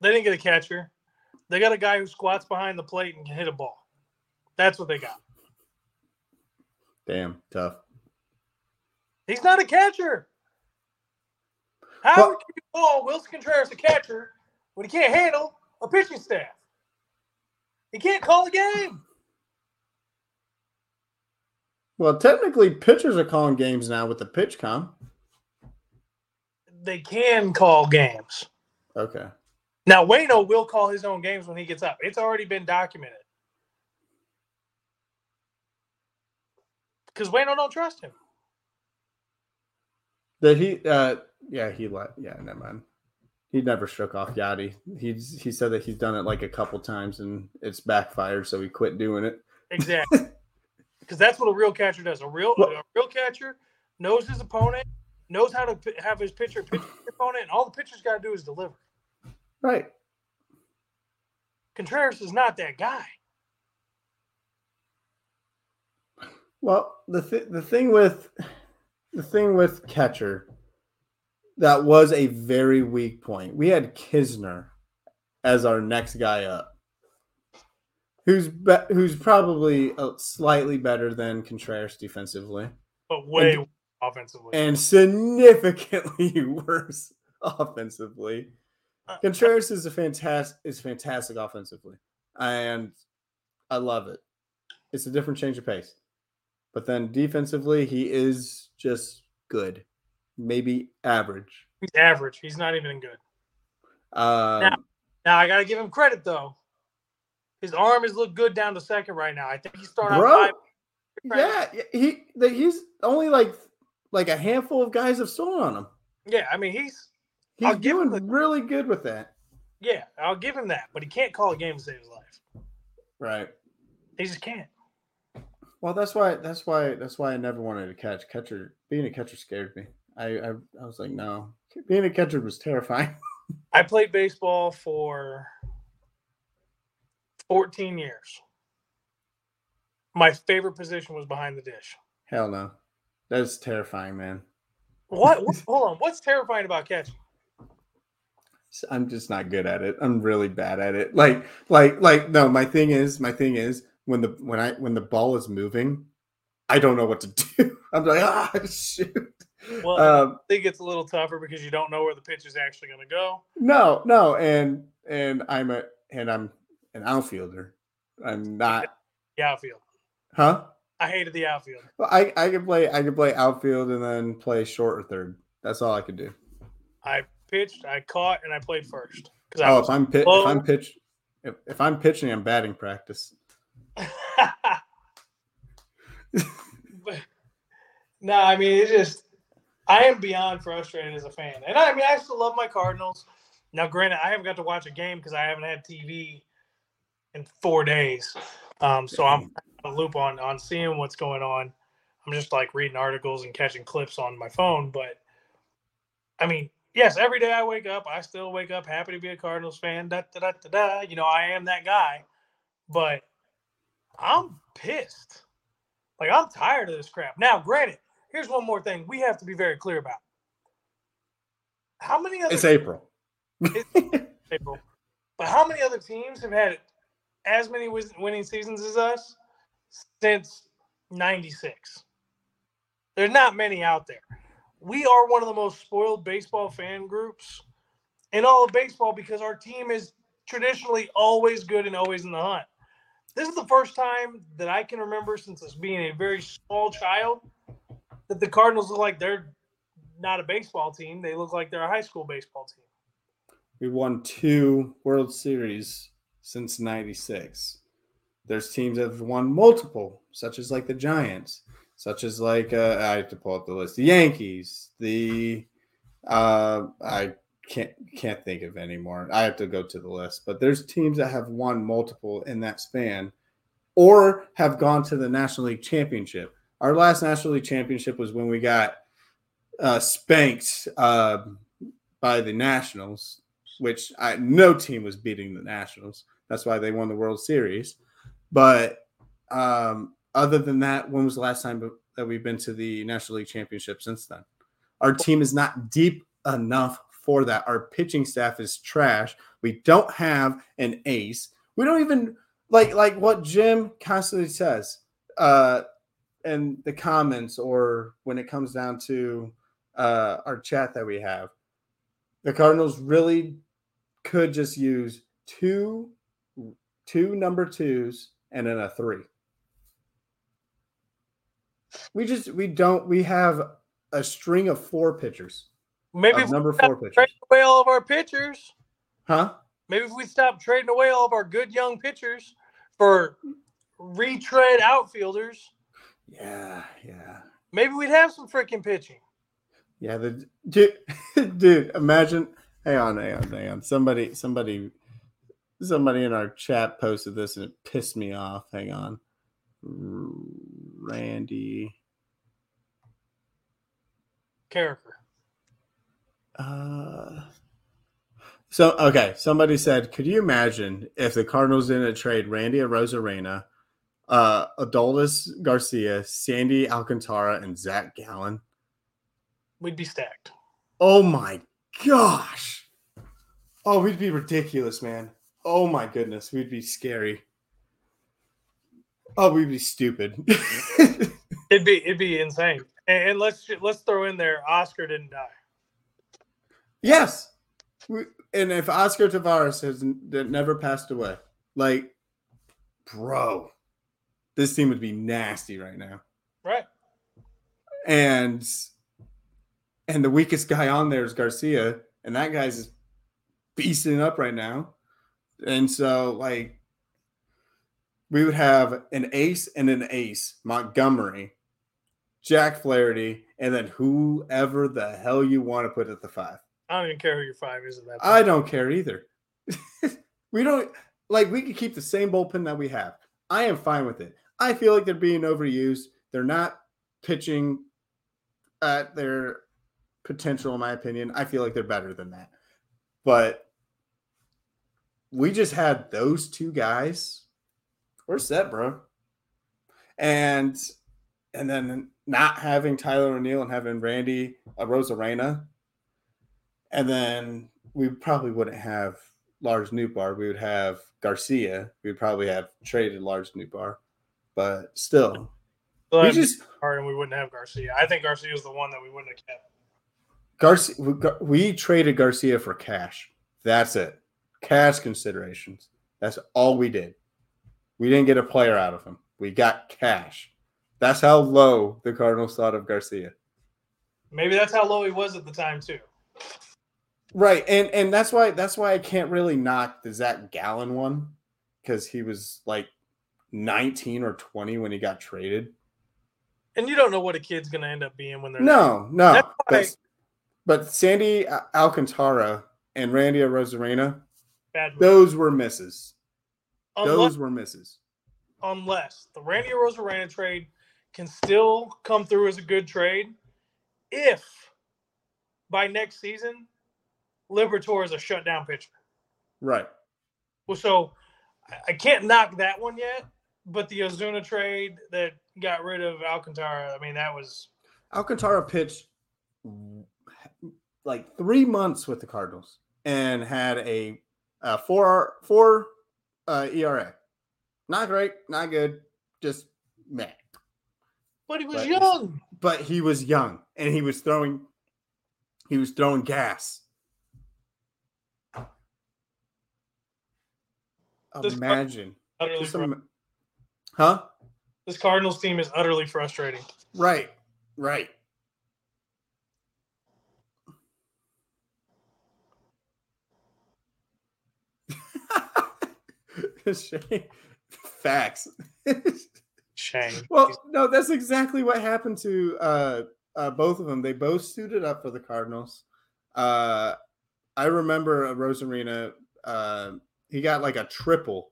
They didn't get a catcher. They got a guy who squats behind the plate and can hit a ball. That's what they got. Damn, tough. He's not a catcher. How Well- can you call Wilson Contreras a catcher when he can't handle a pitching staff? He can't call a game. Well, technically, pitchers are calling games now with the PitchCom. They can call games. Okay. Now, Waino will call his own games when he gets up. It's already been documented. Because Waino don't trust him. That he, uh, yeah, he let, yeah, never mind. He never shook off Yadi. He's he said that he's done it like a couple times and it's backfired, so he quit doing it. Exactly. Because that's what a real catcher does. A real Well- a real catcher knows his opponent, knows how to p- have his pitcher pitch his opponent, and all the pitcher's got to do is deliver. Right. Contreras is not that guy. Well, the th- the thing with the thing with catcher that was a very weak point. We had Knizner as our next guy up, who's be- who's probably uh, slightly better than Contreras defensively, But way And- offensively. and significantly worse offensively. Contreras is a fantastic is fantastic offensively, and I love it. It's a different change of pace, but then defensively, he is just good, maybe average. He's average. He's not even good. Um, Now- Now I gotta give him credit though. His arm has looked good down to second right now. I think he's starting out Bro, five. yeah, he he's only like like a handful of guys have stolen on him. Yeah, I mean he's He's I'll give him doing really good with that. yeah, I'll give him that, but he can't call a game to save his life. Right. He just can't. Well, that's why that's why that's why I never wanted to catch catcher. Being a catcher scared me. I I, I was like, no, being a catcher was terrifying. I played baseball for 14 years. My favorite position was behind the dish. Hell no, that's terrifying, man. What? what- hold on. What's terrifying about catching? I'm just not good at it. I'm really bad at it. Like like like no. My thing is my thing is when the when I when the ball is moving, I don't know what to do. I'm like ah shoot. Well, Um, I think it's a little tougher because you don't know where the pitch is actually going to go. no no and and I'm a and I'm an outfielder. I'm not The outfield. huh. I hated the outfield. Well, I I could play I could play outfield and then play short or third. That's all I could do. I pitched, I caught, and I played first. Oh, if I'm pi- if I'm pitch if, if I'm pitching, I'm batting practice. no, I mean it's just I am beyond frustrated as a fan, and I, mean I still love my Cardinals. Now, granted, I haven't got to watch a game because I haven't had TV in four days, um, so I'm a loop on on seeing what's going on. I'm just like reading articles and catching clips on my phone, but I mean, yes, every day I wake up, I still wake up happy to be a Cardinals fan. Da da da da da. You know, I am that guy, but I'm pissed. Like I'm tired of this crap. Now, granted, here's one more thing we have to be very clear about. How many other It's April. it's April. But how many other teams have had as many winning seasons as us since 96? There's not many out there. We are one of the most spoiled baseball fan groups in all of baseball because our team is traditionally always good and always in the hunt. This is the first time that I can remember since us being a very small child that the Cardinals look like they're not a baseball team. They look like they're a high school baseball team. We've won two World Series since 96. There's teams that have won multiple, such as like the Giants, such as like uh, I have to pull up the list. The Yankees, the uh, I can't can't think of anymore. I have to go to the list, but there's teams that have won multiple in that span, or have gone to the National League Championship. Our last National League Championship was when we got uh, spanked uh, by the Nationals, which I, no team was beating the Nationals. That's why they won the World Series. But um, other than that, when was the last time that we've been to the National League Championship since then? Our team is not deep enough for that. Our pitching staff is trash. We don't have an ace. We don't even like like what Jim constantly says uh, in the comments or when it comes down to uh, our chat that we have. The Cardinals really could just use two two number twos and then a three. We just we don't we have a string of four pitchers. Maybe number four pitchers. Trade away all of our pitchers. Huh? Maybe if we stop trading away all of our good young pitchers for retread outfielders. Yeah, yeah. Maybe we'd have some freaking pitching. Yeah, the dude, dude, imagine hang on, hang on, hang on. Somebody somebody somebody in our chat posted this and it pissed me off. Hang on. Randy Karraker. Uh, so okay, somebody said, could you imagine if the Cardinals didn't trade Randy Arozarena, uh, Adolis Garcia, Sandy Alcantara, and Zach Gallen? We'd be stacked. Oh my gosh! Oh, we'd be ridiculous, man. Oh my goodness, we'd be scary. Oh, we'd be stupid. it'd be it'd be insane. And, and let's let's throw in there, Oscar didn't die. Yes. And if Oscar Taveras has never passed away, like, bro, this team would be nasty right now. Right. And and the weakest guy on there is Garcia, and that guy's beasting up right now. And so, like, we would have an ace and an ace, Montgomery, Jack Flaherty, and then whoever the hell you want to put at the five. I don't even care who your five is at that point. I don't care either. we don't like we could keep the same bullpen that we have. I am fine with it. I feel like they're being overused. They're not pitching at their potential, in my opinion. I feel like they're better than that. But we just had those two guys. We're set, bro. And and then not having Tyler O'Neill and having Randy Arozarena and then we probably wouldn't have Lars Nootbaar. We would have Garcia. We'd probably have traded Lars Nootbaar, but still, well, we just and we wouldn't have Garcia. I think Garcia is the one that we wouldn't have kept. Garcia, we, we traded Garcia for cash. That's it. Cash considerations. That's all we did. We didn't get a player out of him. We got cash. That's how low the Cardinals thought of Garcia. Maybe that's how low he was at the time too. Right, and and that's why that's why I can't really knock the Zach Gallen one because he was like 19 or 20 when he got traded. And you don't know what a kid's going to end up being when they're No, no. But, but Sandy Alcantara and Randy Arozarena, those were misses. Unless, Those were misses. unless the Randy Arozarena trade can still come through as a good trade if by next season Liberatore is a shutdown pitcher. Right. Well, so I can't knock that one yet, but the Ozuna trade that got rid of Alcantara, I mean, that was Alcantara pitched like three months with the Cardinals and had a, a four four uh, ERA. Not great, not good, just meh. but he was But- young. But he was young and he was throwing he was throwing gas. Imagine. Just im- huh? this Cardinals team is utterly frustrating. Right. Right. Shame. Facts. Shame. well, no, that's exactly what happened to uh, uh, both of them. They both suited up for the Cardinals. Uh, I remember uh, Arozarena. Uh, he got like a triple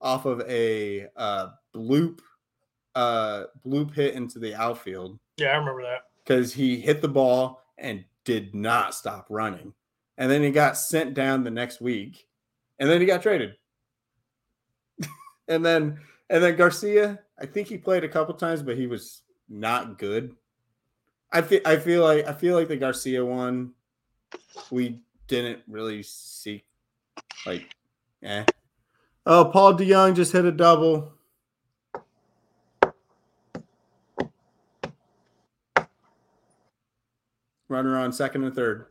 off of a uh, bloop uh, bloop hit into the outfield yeah, I remember that. because he hit the ball and did not stop running. And then he got sent down the next week, and then he got traded. and then and then Garcia, I think he played a couple times, but he was not good. I feel I feel like I feel like the Garcia one we didn't really see like eh. Oh, Paul DeJong just hit a double. Runner on second and third.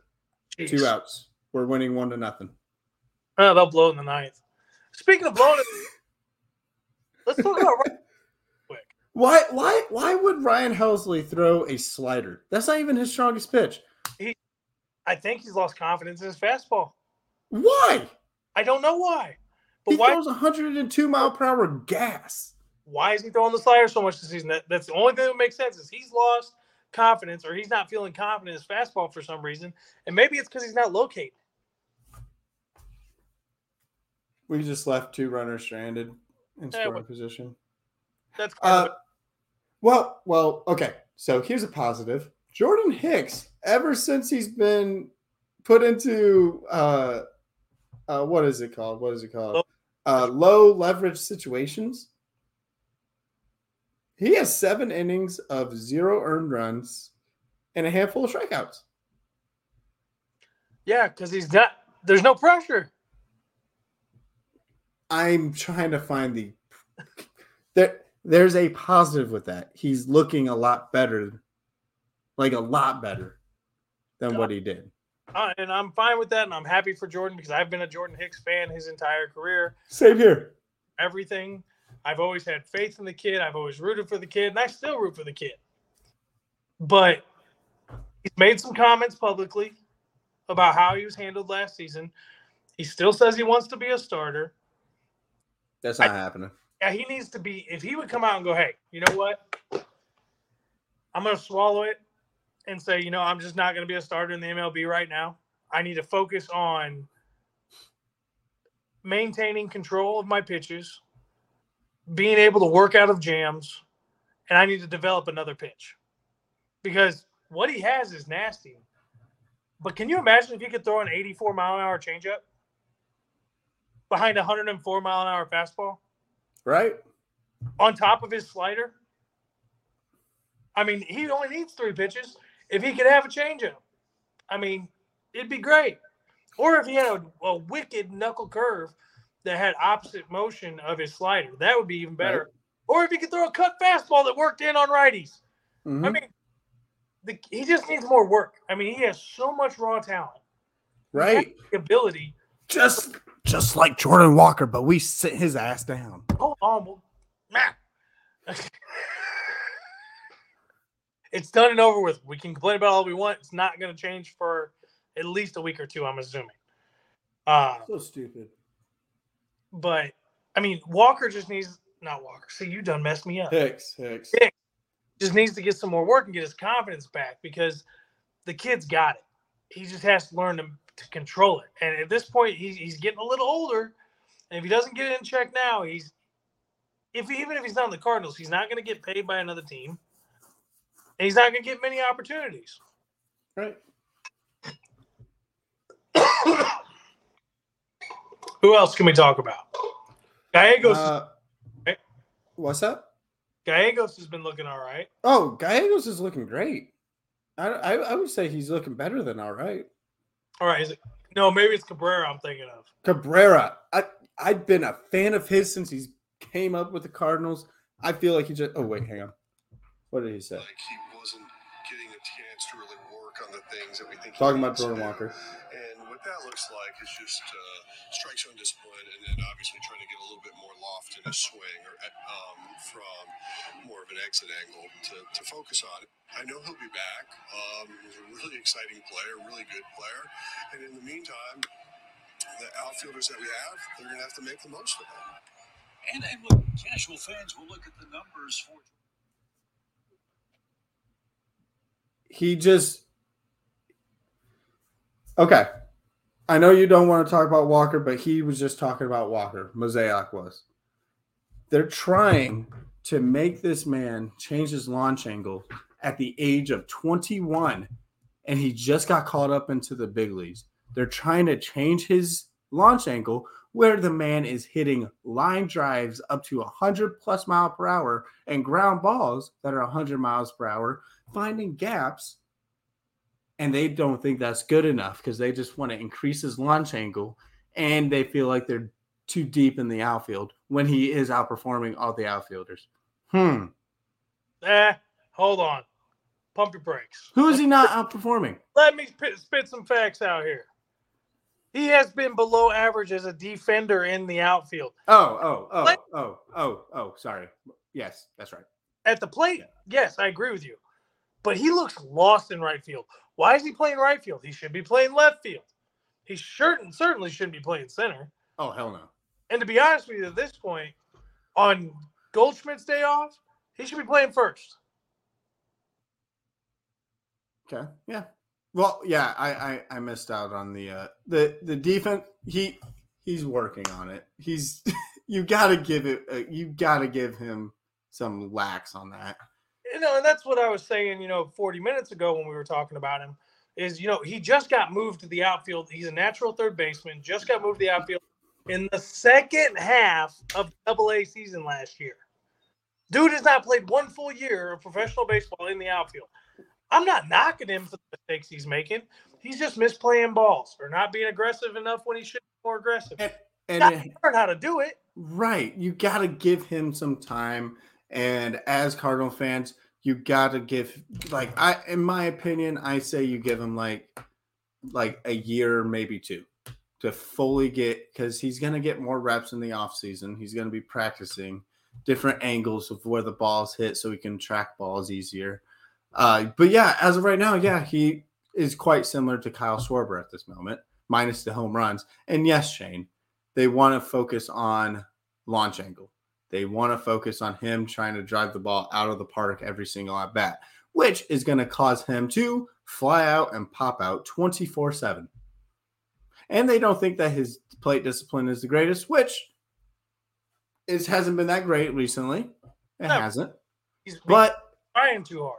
Jeez. Two outs. We're winning one to nothing. Oh, they'll blow it in the ninth. Speaking of blowing it, let's talk about Ryan. Why why why would Ryan Helsley throw a slider? That's not even his strongest pitch. I think he's lost confidence in his fastball. Why? I don't know why. He But why throws 102 mile per hour gas. why is he throwing the slider so much this season? That, that's the only thing that makes sense is he's lost confidence or he's not feeling confident in his fastball for some reason. And maybe it's because he's not located. We just left two runners stranded in Yeah, scoring what- position. That's Uh, well, well, okay. So here's a positive. Jordan Hicks, ever since he's been put into uh, uh, what is it called? What is it called? Uh, low leverage situations. He has seven innings of zero earned runs and a handful of strikeouts. yeah, because he's not. There's no pressure. I'm trying to find the there. There's a positive with that. He's looking a lot better, like a lot better than what he did. Uh, and I'm fine with that, and I'm happy for Jordan because I've been a Jordan Hicks fan his entire career. Same here. Everything. I've always had faith in the kid. I've always rooted for the kid, and I still root for the kid. But he's made some comments publicly about how he was handled last season. He still says he wants to be a starter. That's not happening. Yeah, he needs to be. If he would come out and go, "Hey, you know what? I'm going to swallow it and say, you know, I'm just not going to be a starter in the MLB right now. I need to focus on maintaining control of my pitches, being able to work out of jams, and I need to develop another pitch because what he has is nasty. But can you imagine if he could throw an 84 mile an hour changeup behind a 104 mile an hour fastball? Right? on top of his slider. I mean, he only needs three pitches. If he could have a changeup, I mean, it'd be great. Or if he had a, a wicked knuckle curve that had opposite motion of his slider, that would be even better. Right. Or if he could throw a cut fastball that worked in on righties. I Mhm. mean, the, he just needs more work. I mean, he has so much raw talent, Right. ability. Just just like Jordan Walker, but we sit his ass down. Hold on, well, man. it's done and over with. We can complain about all we want. It's not going to change for at least a week or two. I'm assuming. Uh, So stupid. But I mean, Walker just needs not Walker. See, you done messed me up. Hicks, Hicks. Yeah. Just needs to get some more work and get his confidence back because the kid's got it. He just has to learn to, to control it. And at this point, he's, he's getting a little older. And if he doesn't get it in check now, he's if even if he's not in the Cardinals, he's not going to get paid by another team. And he's not going to get many opportunities. Right. Who else can we talk about? Gallegos, Uh, right? what's up? Gallegos has been looking all right. Oh, Gallegos is looking great. I, I, I would say he's looking better than all right. All right, is it? No, maybe it's Cabrera. I'm thinking of. Cabrera, I I've been a fan of his since he came up with the Cardinals. I feel like he just. Oh wait, hang on. What did he say? like he wasn't getting a chance to really work on the things that we think. he Talking about needs to Jordan do. Walker. And what that looks like is just uh, strike zone discipline, and then obviously trying to get a little bit more loft in a swing, or um, from more of an exit angle to, to focus on it. I know he'll be back. Um, he's a really exciting player, really good player, and in the meantime, the outfielders that we have, they're going to have to make the most of it. And, and look, casual fans will look at the numbers for He just. Okay. I know you don't want to talk about Walker, but he was just talking about Walker. Mozeliak was. They're trying to make this man change his launch angle at the age of 21, and he just got caught up into the big leagues. They're trying to change his launch angle where the man is hitting line drives up to 100 plus mile per hour and ground balls that are 100 miles per hour, finding gaps. And they don't think that's good enough because they just want to increase his launch angle and they feel like they're too deep in the outfield when he is outperforming all the outfielders. Hmm. Eh, hold on. Pump your brakes. Who is he not outperforming? Let me spit, some facts out here. He has been below average as a defender in the outfield. Oh, oh, oh, What? oh, oh, oh, sorry. Yes, that's right. At the plate, yes, I agree with you. But he looks lost in right field. Why is he playing right field? He should be playing left field. He sure, certainly shouldn't be playing center. Oh, hell no. And to be honest with you, at this point, on Goldschmidt's day off, he should be playing first. Okay. Yeah. Well, yeah, I, I I missed out on the uh the the defense. He he's working on it. He's you got to give it uh, you got to give him some lax on that. You know, and that's what I was saying, you know, 40 minutes ago when we were talking about him is, you know, he just got moved to the outfield. He's a natural third baseman, just got moved to the outfield in the second half of double A season last year. Dude has not played one full year of professional baseball in the outfield. I'm not knocking him for the mistakes he's making. He's just misplaying balls or not being aggressive enough when he should be more aggressive. And, and it- learn how to do it. right, you got to give him some time. And as Cardinal fans, you got to give like I, in my opinion, I say you give him like like a year, maybe two, to fully get because he's gonna get more reps in the off season. He's gonna be practicing different angles of where the balls hit, so he can track balls easier. Uh, but yeah, as of right now, yeah, he is quite similar to Kyle Schwarber at this moment, minus the home runs. And yes, Shane, they want to focus on launch angle. They want to focus on him trying to drive the ball out of the park every single at bat, which is going to cause him to fly out and pop out 24 7. And they don't think that his plate discipline is the greatest, which is hasn't been that great recently. It No. hasn't. He's But trying too hard.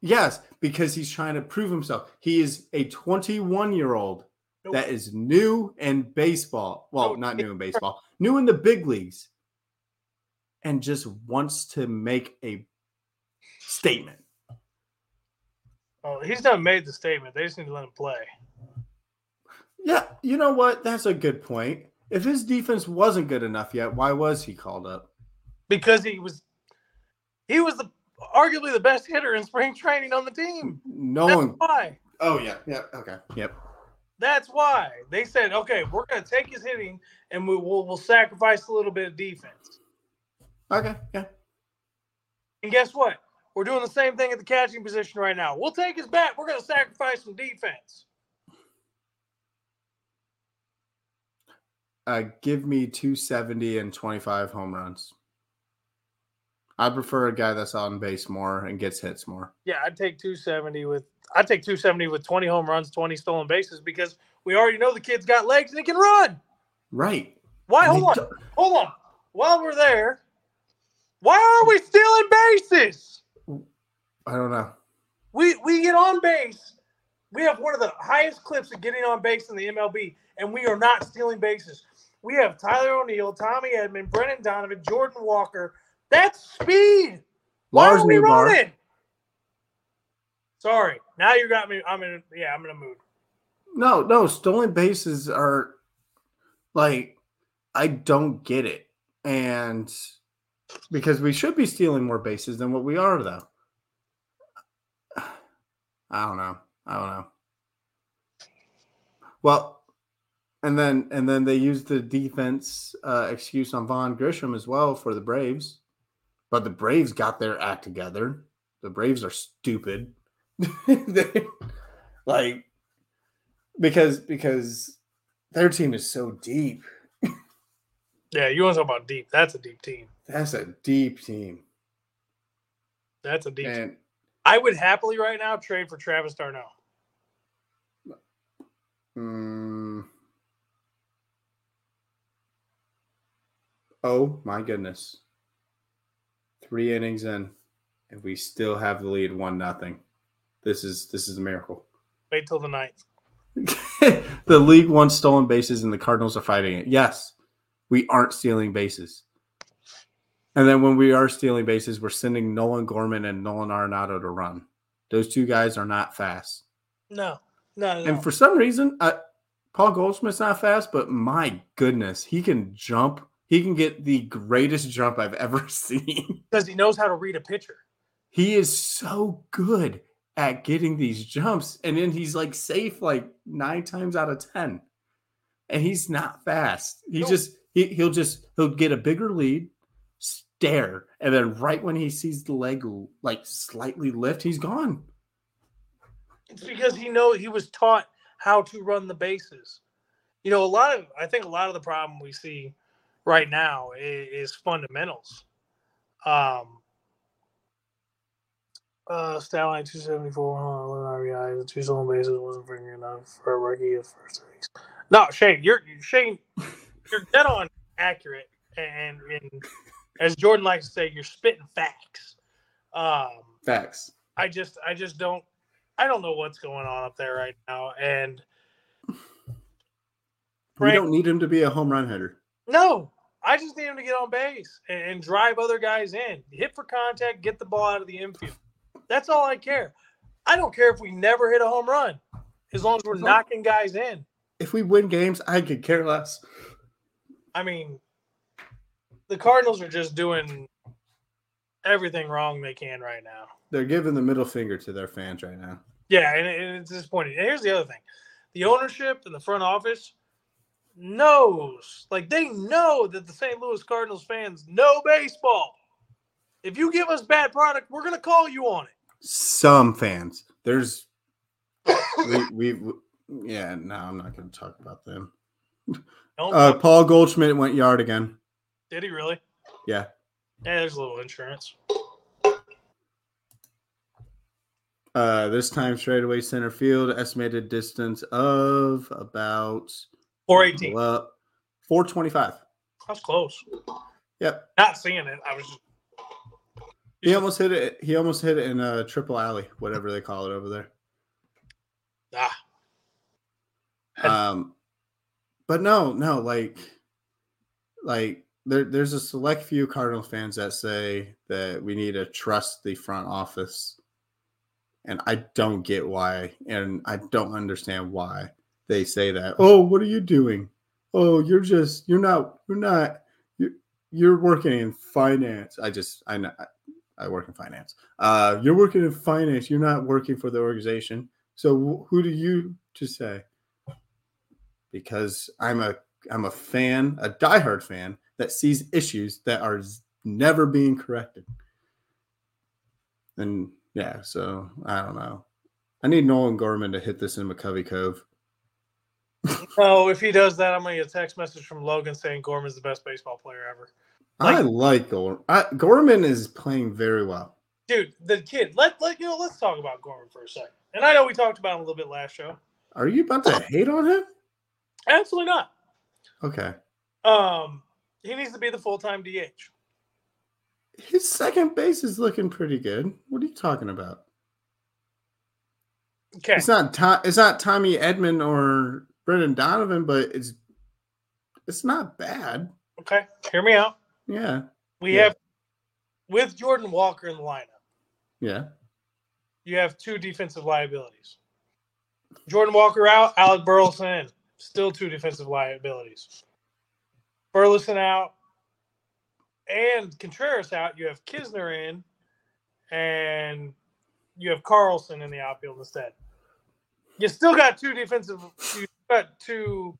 yes, because he's trying to prove himself. He is a 21 year old Nope. that is new in baseball. Well, Nope. not new in baseball, new in the big leagues, and just wants to make a statement. Oh, he's done made the statement. They just need to let him play. Yeah, you know what? That's a good point. If his defense wasn't good enough yet, why was he called up? because he was he was the arguably the best hitter in spring training on the team. No That's one. why. Oh yeah, yeah, okay, yep. That's why they said, okay, we're going to take his hitting and we will we'll sacrifice a little bit of defense. Okay. Yeah. And guess what? We're doing the same thing at the catching position right now. We'll take his bat. We're going to sacrifice some defense. Uh, give me 270 and 25 home runs. I prefer a guy that's on base more and gets hits more. Yeah, I'd take 270 with I'd take 270 with 20 home runs, 20 stolen bases because we already know the kid's got legs and he can run. Right. Why hold on. Hold on. While we're there, why are we stealing bases? I don't know. We we get on base. We have one of the highest clips of getting on base in the MLB, and we are not stealing bases. We have Tyler O'Neill, Tommy Edman, Brendan Donovan, Jordan Walker. That's speed. Why Lars are we running? Sorry. Now you got me. I'm in. Yeah, I'm in a mood. No, no, stolen bases are like I don't get it. And because we should be stealing more bases than what we are though. I don't know. I don't know. Well, and then and then they used the defense uh, excuse on Vaughn Grissom as well for the Braves. But the Braves got their act together. The Braves are stupid. They- like because because their team is so deep. Yeah, you want to talk about deep? That's a deep team. That's a deep team. That's a deep. team. I would happily right now trade for Travis d'Arnaud. mm, oh my goodness. Three innings in, and we still have the lead one nothing. This is this is a miracle. Wait till the ninth. the league won stolen bases and the Cardinals are fighting it. Yes, we aren't stealing bases. And then when we are stealing bases, we're sending Nolan Gorman and Nolan Arenado to run. Those two guys are not fast. No, no. And for some reason, uh, Paul Goldschmidt's not fast, but my goodness, he can jump. He can get the greatest jump I've ever seen. because he knows how to read a pitcher. he is so good at getting these jumps and then he's like safe like nine times out of ten and he's not fast he No. just he, he'll just he'll get a bigger lead stare and then right when he sees the leg like slightly lift he's gone It's because he know he was taught how to run the bases. You know, a lot of I think a lot of the problem we see right now is, is fundamentals. Um, uh, stat line two seventy four, RBI, the two stolen bases wasn't bringing enough for a rookie of first innings. No, Shane, you're Shane, you're dead on accurate, and, and as Jordan likes to say, you're spitting facts. Um, facts I just I just don't I don't know what's going on up there right now. And we don't need him to be a home run hitter no, I just need him to get on base and, and drive other guys in. Hit for contact, get the ball out of the infield. That's all I care. I don't care if we never hit a home run, as long as we're knocking guys in. if we win games i could care less I mean, the Cardinals are just doing everything wrong they can right now. they're giving the middle finger to their fans right now Yeah, and, and it's disappointing. And here's the other thing: the ownership and the front office knows, like they know that the St. Louis Cardinals fans know baseball. If you give us bad product, we're gonna call you on it. some fans there's we, we yeah no i'm not going to talk about them Uh, Paul Goldschmidt went yard again. Did he really? Yeah. Yeah, there's a little insurance. Uh, this time straightaway center field, estimated distance of about 418. Well, 425. That's close. Yep. Not seeing it. I was just He almost hit it. He almost hit it in a triple alley, whatever they call it over there. ah. Um, but no, no, like, like there, there's a select few Cardinal fans that say that we need to trust the front office, and I don't get why, and I don't understand why they say that. Oh, what are you doing? Oh, you're just you're not you're not you're you're working in finance. I just I know I, work in finance. Uh, you're working in finance. You're not working for the organization. So wh- who do you to say? because I'm a I'm a fan, a diehard fan that sees issues that are never being corrected. And yeah, so I don't know. I need Nolan Gorman to hit this in McCovey Cove. No, if he does that, I'm gonna get a text message from Logan saying Gorman's the best baseball player ever. I like Gorman. I, Gorman is playing very well. Dude, the kid. Let let you know. Let's talk about Gorman for a second. And I know we talked about him a little bit last show. Are you about to hate on him? Absolutely not. Okay. Um, he needs to be the full time DH. His second base is looking pretty good. What are you talking about? Okay. It's not Tom, it's not Tommy Edman or Brendan Donovan, but it's it's not bad. Okay. Hear me out. Yeah. We Yeah. have with Jordan Walker in the lineup. Yeah. you have two defensive liabilities. Jordan Walker out, Alec Burleson in. Still two defensive liabilities. Burleson out and Contreras out. You have Knizner in, and you have Carlson in the outfield instead. You still got two defensive. You got two.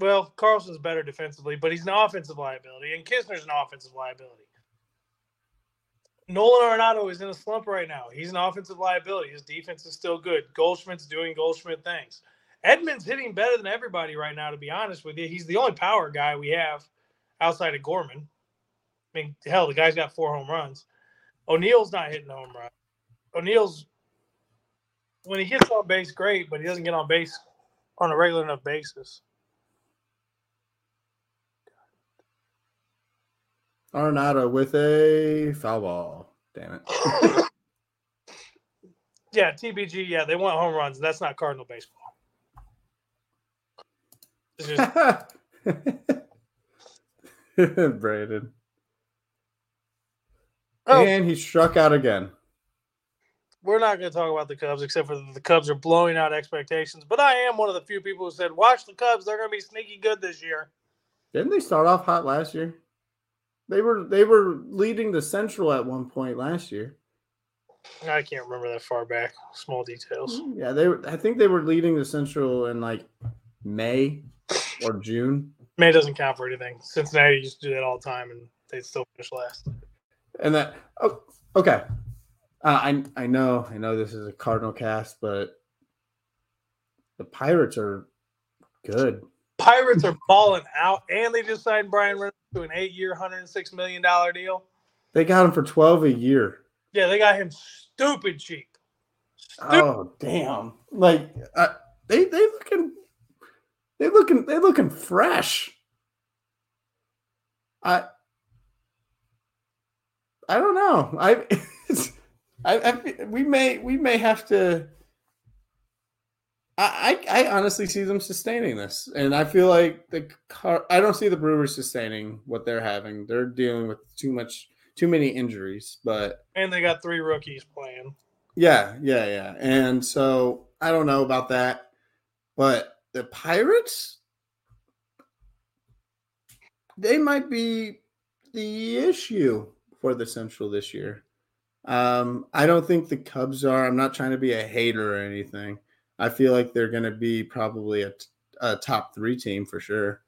Well, Carlson's better defensively, but he's an offensive liability, and Knizner's an offensive liability. Nolan Arenado is in a slump right now. He's an offensive liability. His defense is still good. Goldschmidt's doing Goldschmidt things. Edman's hitting better than everybody right now, to be honest with you. He's the only power guy we have outside of Gorman. I mean, hell, the guy's got four home runs. O'Neill's not hitting a home run. O'Neill's when he gets on base, great, but he doesn't get on base on a regular enough basis. Arenado with a foul ball. Damn it. Yeah, TBG, yeah, they want home runs. That's not Cardinal baseball. Braden. Oh. And he struck out again. we're not going to talk about the Cubs except for the Cubs are blowing out expectations. But I am one of the few people who said, "Watch the Cubs; they're going to be sneaky good this year." Didn't they start off hot last year? They were they were leading the Central at one point last year. I can't remember that far back. Small details. Yeah, they were I think they were leading the Central in like May or June. May doesn't count for anything. Cincinnati used to do that all the time, and they'd still finish last. And that oh okay. Uh, I I know I know this is a Cardinal cast, but the Pirates are good. Pirates are balling out, and they just signed Bryan Reynolds to an eight-year, hundred and six million dollar deal. They got him for twelve a year. Yeah, they got him stupid cheap. Stupid. Oh damn! Like uh, they they looking they looking they looking fresh. I I don't know. I it's, I, I we may we may have to. I, I I honestly see them sustaining this, and I feel like the car. I don't see the Brewers sustaining what they're having. They're dealing with too much, too many injuries. But And they got three rookies playing. yeah, yeah, yeah. And so I don't know about that, but the Pirates, they might be the issue for the Central this year. Um, I don't think the Cubs are. I'm not trying to be a hater or anything. I feel like they're going to be probably a top three team for sure.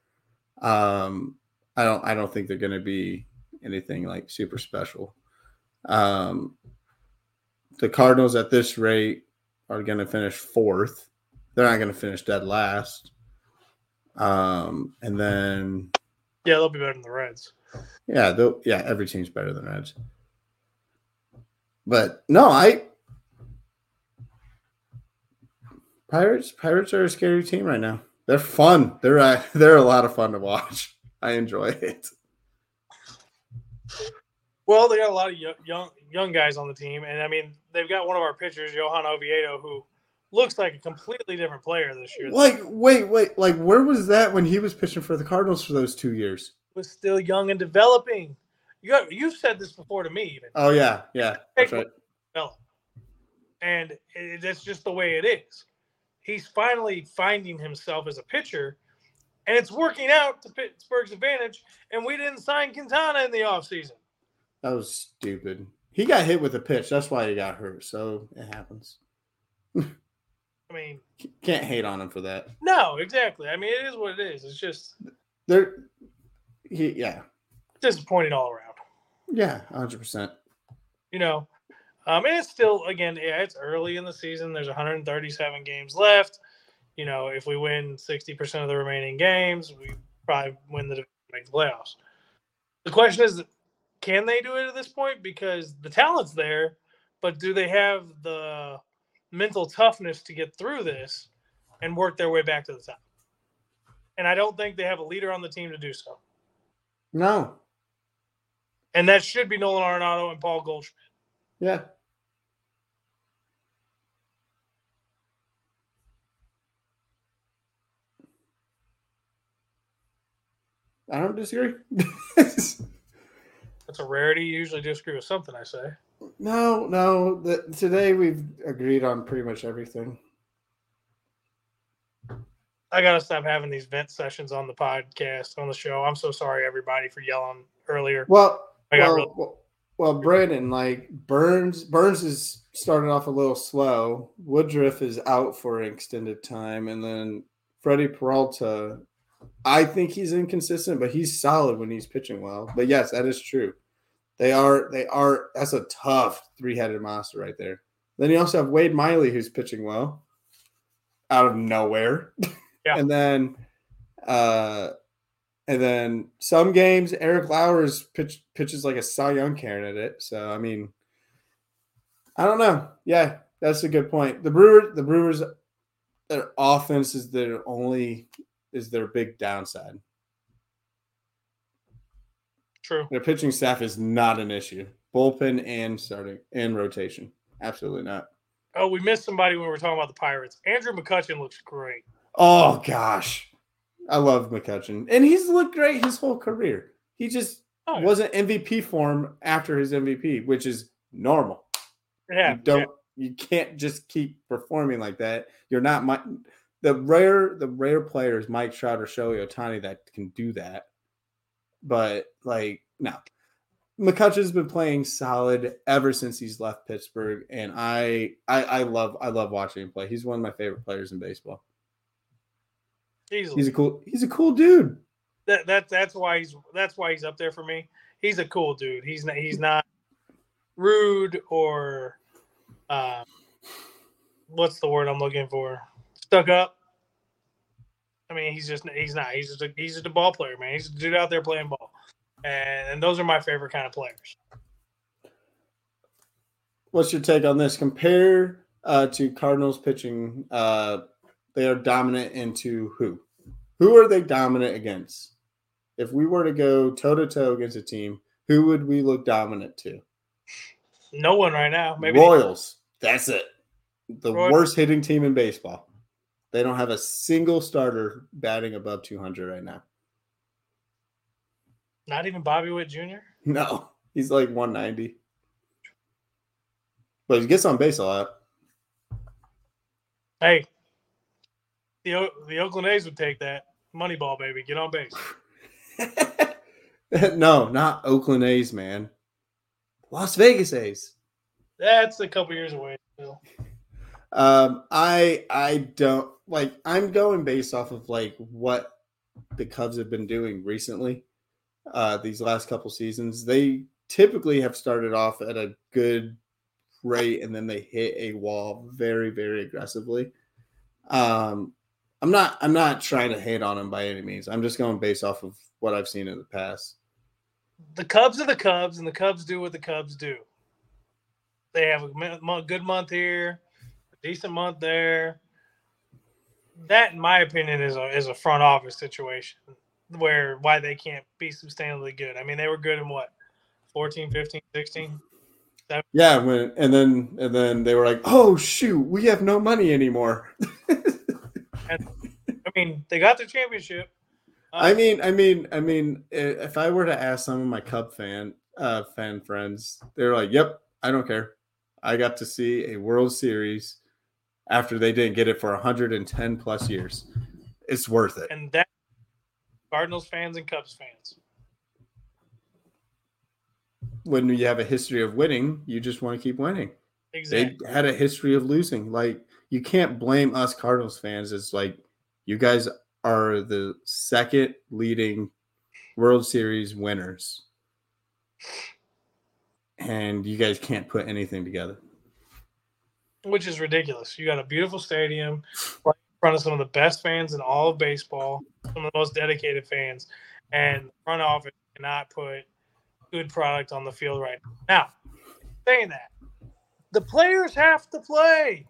Um, I don't. I don't think they're going to be anything like super special. Um, the Cardinals at this rate are going to finish fourth. They're not going to finish dead last. Um, and then Yeah, they'll be better than the Reds. yeah, they'll, yeah, every team's better than Reds. But no, I Pirates Pirates are a scary team right now. They're fun. They're uh, they're a lot of fun to watch. I enjoy it. Well, they got a lot of young young guys on the team, and I mean they've got one of our pitchers, Johan Oviedo, who looks like a completely different player this year. Like, wait, wait, like where was that when he was pitching for the Cardinals for those two years? was still young and developing. You got, you've said this before to me, even Oh yeah, yeah, that's right. and it, that's just the way it is. He's finally finding himself as a pitcher, and it's working out to Pittsburgh's advantage. And we didn't sign Quintana in the offseason. That was stupid. He got hit with a pitch. That's why he got hurt. So it happens. I mean, Can't hate on him for that. no, exactly. I mean, it is what it is. It's just There, he, yeah, disappointing all around. yeah, hundred percent. you know. Um, and it's still again, yeah, it's early in the season. There's 137 games left. you know, if we win 60% of the remaining games, we probably win the make the playoffs. The question is, can they do it at this point? Because the talent's there, but do they have the mental toughness to get through this and work their way back to the top? And I don't think they have a leader on the team to do so. No. And that should be Nolan Arenado and Paul Goldschmidt. Yeah. I don't disagree. That's a rarity. You usually disagree with something I say. No, no. The, today we've agreed on pretty much everything. I gotta stop having these vent sessions on the podcast on the show. I'm so sorry, everybody, for yelling earlier. Well, I got well, really- well, well, Brandon, like Burnes, Burnes is starting off a little slow. Woodruff is out for an extended time, and then Freddie Peralta. I think he's inconsistent, but he's solid when he's pitching well. But yes, that is true. They are. They are. That's a tough three-headed monster right there. Then you also have Wade Miley, who's pitching well, out of nowhere. Yeah. and then, uh, and then some games, Eric Lauer's pitch, pitches like a Cy Young candidate. So I mean, I don't know. Yeah, that's a good point. The Brewers, the Brewers, their offense is their only is their big downside. True. Their pitching staff is not an issue. Bullpen and starting and rotation, absolutely not. Oh, we missed somebody when we were talking about the Pirates. Andrew McCutchen looks great. Oh gosh, I love McCutchen, and he's looked great his whole career. He just Oh, yeah. wasn't MVP form after his MVP, which is normal. Yeah, you don't you can't just keep performing like that. You're not my the rare the rare players Mike Trout or Shohei Ohtani that can do that. But like no. McCutchen's been playing solid ever since he's left Pittsburgh, and I, I I love I love watching him play. He's one of my favorite players in baseball. easily. He's a cool he's a cool dude. that, that that's why he's that's why he's up there for me. He's a cool dude. He's not he's not rude or um, what's the word I'm looking for? Stuck up. I mean, he's just he's not. He's just a, he's just a ball player, man. He's a dude out there playing ball, and, and those are my favorite kind of players. What's your take on this? Compare uh, to Cardinals pitching. Uh, they are dominant into who? Who are they dominant against? If we were to go toe to toe against a team, who would we look dominant to? No one right now. Maybe Royals. That's it. The Roy- worst hitting team in baseball. They don't have a single starter batting above 200 right now. not even Bobby Witt Jr. No, he's like 190. But he gets on base a lot. Hey, the O- the Oakland A's would take that money ball, baby. Get on base. no, not Oakland A's, man. Las Vegas A's. That's a couple years away. Still. Um, I I don't like. I'm going based off of like what the Cubs have been doing recently. Uh, these last couple seasons, they typically have started off at a good rate, and then they hit a wall very, very aggressively. Um, I'm not. I'm not trying to hate on them by any means. I'm just going based off of what I've seen in the past. the Cubs are the Cubs, and the Cubs do what the Cubs do. They have a good month here, a decent month there. That, in my opinion, is a is a front office situation where why they can't be substantially good. I mean, they were good in what 14, 15, 16. Yeah, when and then and then they were like, "Oh shoot, we have no money anymore." I mean, they got the championship. Uh, I mean, I mean, I mean, if I were to ask some of my Cub fan uh fan friends, they're like, "Yep, I don't care. I got to see a World Series after they didn't get it for 110 plus years. It's worth it." and that Cardinals fans and Cubs fans. When you have a history of winning, you just want to keep winning. Exactly. They had a history of losing. Like you can't blame us Cardinals fans. It's like you guys are the second leading World Series winners. And you guys can't put anything together. Which is ridiculous. You got a beautiful stadium right in front of some of the best fans in all of baseball, some of the most dedicated fans, and front office cannot put good product on the field right now. Now, saying that, the players have to play.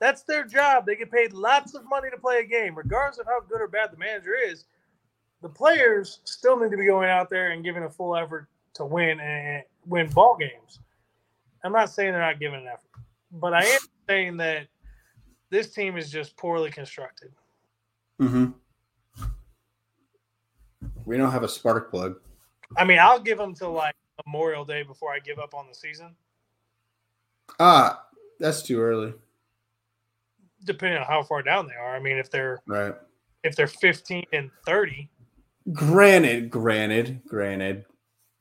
That's their job. They get paid lots of money to play a game, regardless of how good or bad the manager is. The players still need to be going out there and giving a full effort to win and win ball games. I'm not saying they're not giving an effort, but I am saying that this team is just poorly constructed. Mm-hmm. We don't have a spark plug. I mean, I'll give them to like Memorial Day before I give up on the season, Ah, that's too early. depending on how far down they are. I mean, if they're Right. if they're 15 and 30, Granted, granted, granted,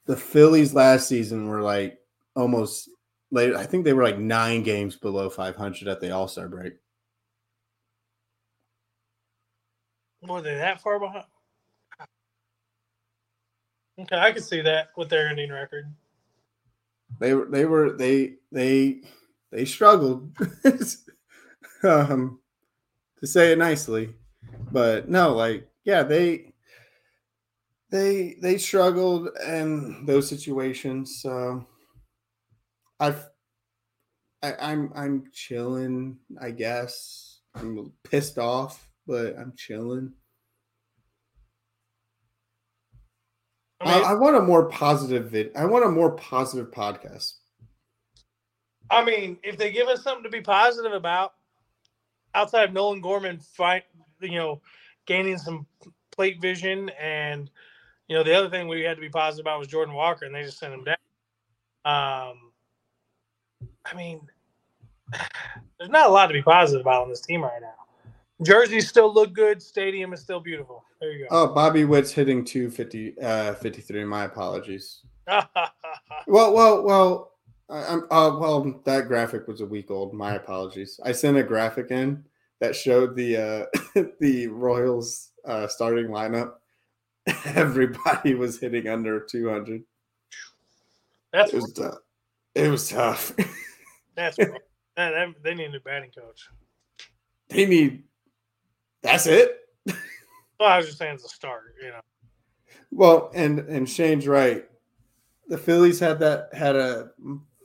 the Phillies last season were like almost I think they were like nine games below 500 at the All Star break. were they that far behind? Okay, I can see that with their ending record. They were, they were, they, they, they struggled. um, to say it nicely, but no, like, yeah, they, they, they struggled in those situations. So I've, I, I'm, I'm chilling. I guess I'm pissed off, but I'm chilling. I I, I want a more positive vid. I want a more positive podcast. I mean, if they give us something to be positive about, outside of Nolan Gorman fight, you know, gaining some plate vision, and you know, the other thing we had to be positive about was Jordan Walker, and they just sent him down. Um, I mean, there's not a lot to be positive about on this team right now. Jerseys still look good. Stadium is still beautiful. There you go. Oh, Bobby Witt's hitting 250, uh, 53. My apologies. Well, well, well. I- I'm uh, well. That graphic was a week old. My apologies. I sent a graphic in that showed the uh, the Royals uh, starting lineup. Everybody was hitting under 200. that's It was tough. It was tough. That's that, that, they need a new batting coach. they need. That's it. Well, I was just saying it's a start. You know, Well, and and Shane's right. The Phillies had that had a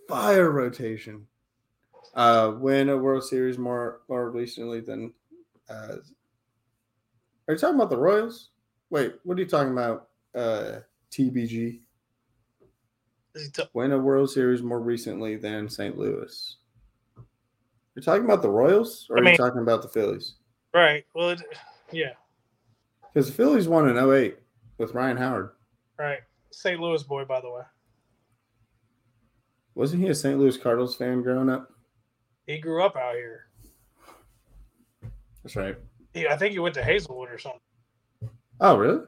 fire rotation. Uh, win a World Series more more recently than. Uh, are you talking about the Royals? Wait, what are you talking about? Uh, TBG t- win a World Series more recently than St. Louis. You're talking about the Royals, or I are you talking about the Phillies? right. Well, it, yeah, Because the Phillies won in 08 with Ryan Howard. right. St. Louis boy, by the way. Wasn't he a St. Louis Cardinals fan growing up? He grew up out here. That's right. He, I think he went to Hazelwood or something. Oh, really?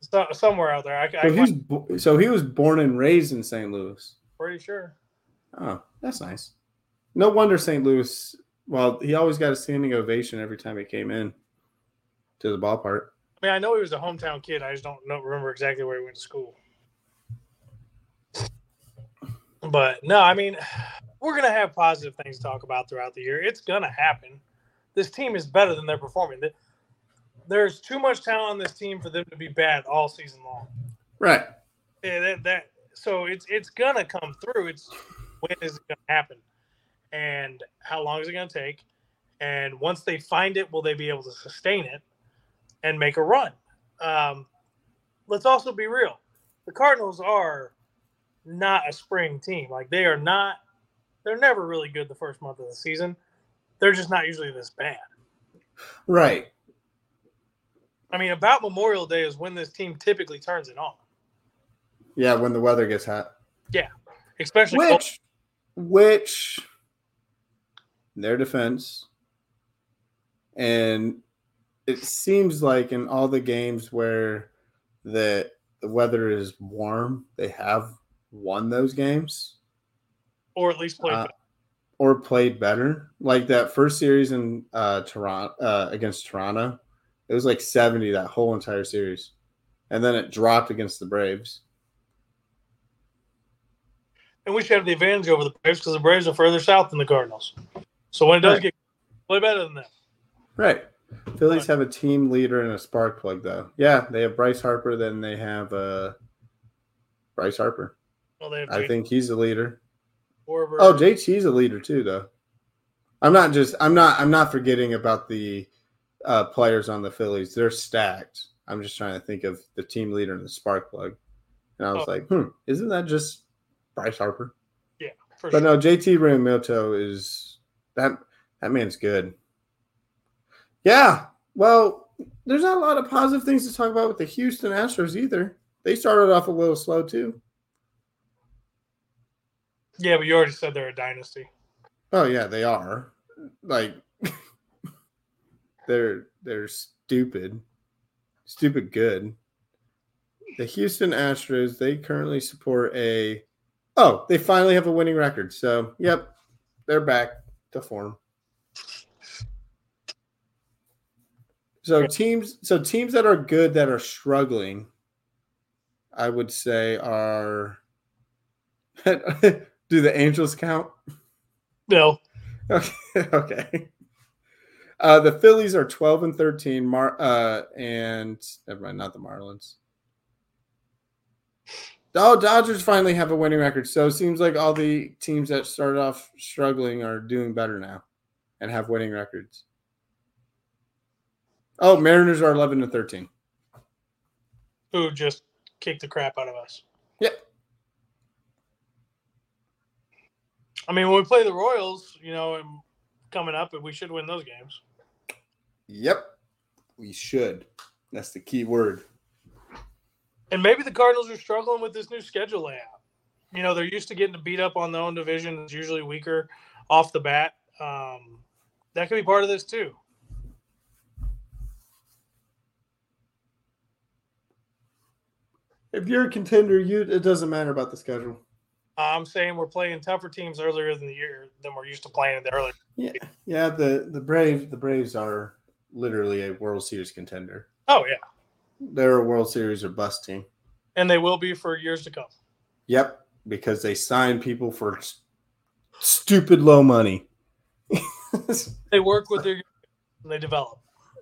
So, somewhere out there. I, I, So, he's, bo- so he was born and raised in St. Louis. pretty sure. Oh, that's nice. No wonder St. Louis. Well, he always got a standing ovation every time he came in to the ballpark. I mean, I know he was a hometown kid. I just don't know, remember exactly where he went to school. But no, I mean, we're gonna have positive things to talk about throughout the year. It's gonna happen. This team is better than they're performing. Th- There's too much talent on this team for them to be bad all season long. Right. Yeah, that, that so it's it's gonna come through. It's when is it gonna happen, and how long is it gonna take? And once they find it, will they be able to sustain it and make a run? Um, let's also be real: the Cardinals are not a spring team. Like they are not. They're never really good the first month of the season. They're just not usually this bad. Right. I mean, about Memorial Day is when this team typically turns it on, Yeah, when the weather gets hot. Yeah, especially Which, which, their defense, and it seems like in all the games where the the weather is warm, they have won those games or at least play. uh, or played better. Like that first series in uh, Toronto uh, against Toronto, it was like seventy that whole entire series, and then it dropped against the Braves. and we should have the advantage over the Braves because the Braves are further south than the Cardinals. So when it does Right. get play better than that. Right. Phillies have a team leader and a spark plug, though. Yeah, they have Bryce Harper. Then they have uh, Bryce Harper. Well, they have I think he's a leader. Schwarber. Oh, JT's a leader too, though. I'm not just. I'm not. I'm not forgetting about the uh, players on the Phillies. They're stacked. I'm just trying to think of the team leader and the spark plug. And I was Oh. like, hmm, isn't that just Bryce Harper? yeah, for But sure. no, JT Realmuto is that that man's good. Yeah. Well, there's not a lot of positive things to talk about with the Houston Astros either. They started off a little slow too. Yeah, but you already said they're a dynasty. Oh yeah, they are. Like they're they're stupid. Stupid good. The Houston Astros, they currently support a Oh, they finally have a winning record. So, yep, they're back to form. So teams so teams that are good that are struggling I would say are do the Angels count? No, Okay. okay. Uh, the Phillies are 12 and 13. Mar- uh, and never mind, not the Marlins. Oh, Dodgers finally have a winning record. So it seems like all the teams that started off struggling are doing better now and have winning records. Oh, Mariners are 11 and 13. who just kicked the crap out of us? Yep. I mean, when we play the Royals, you know, coming up, we should win those games. Yep. We should. That's the key word. And maybe the Cardinals are struggling with this new schedule layout. You know, they're used to getting beat up on their own division. It's usually weaker off the bat. Um, that could be part of this too. If you're a contender, you it doesn't matter about the schedule. I'm saying we're playing tougher teams earlier in the year than we're used to playing in the early. Yeah, yeah. The the Braves the Braves are literally a World Series contender. Oh yeah, They're a World Series or bust team. and they will be for years to come. Yep, because they sign people for s- stupid low money. They work with their and they develop.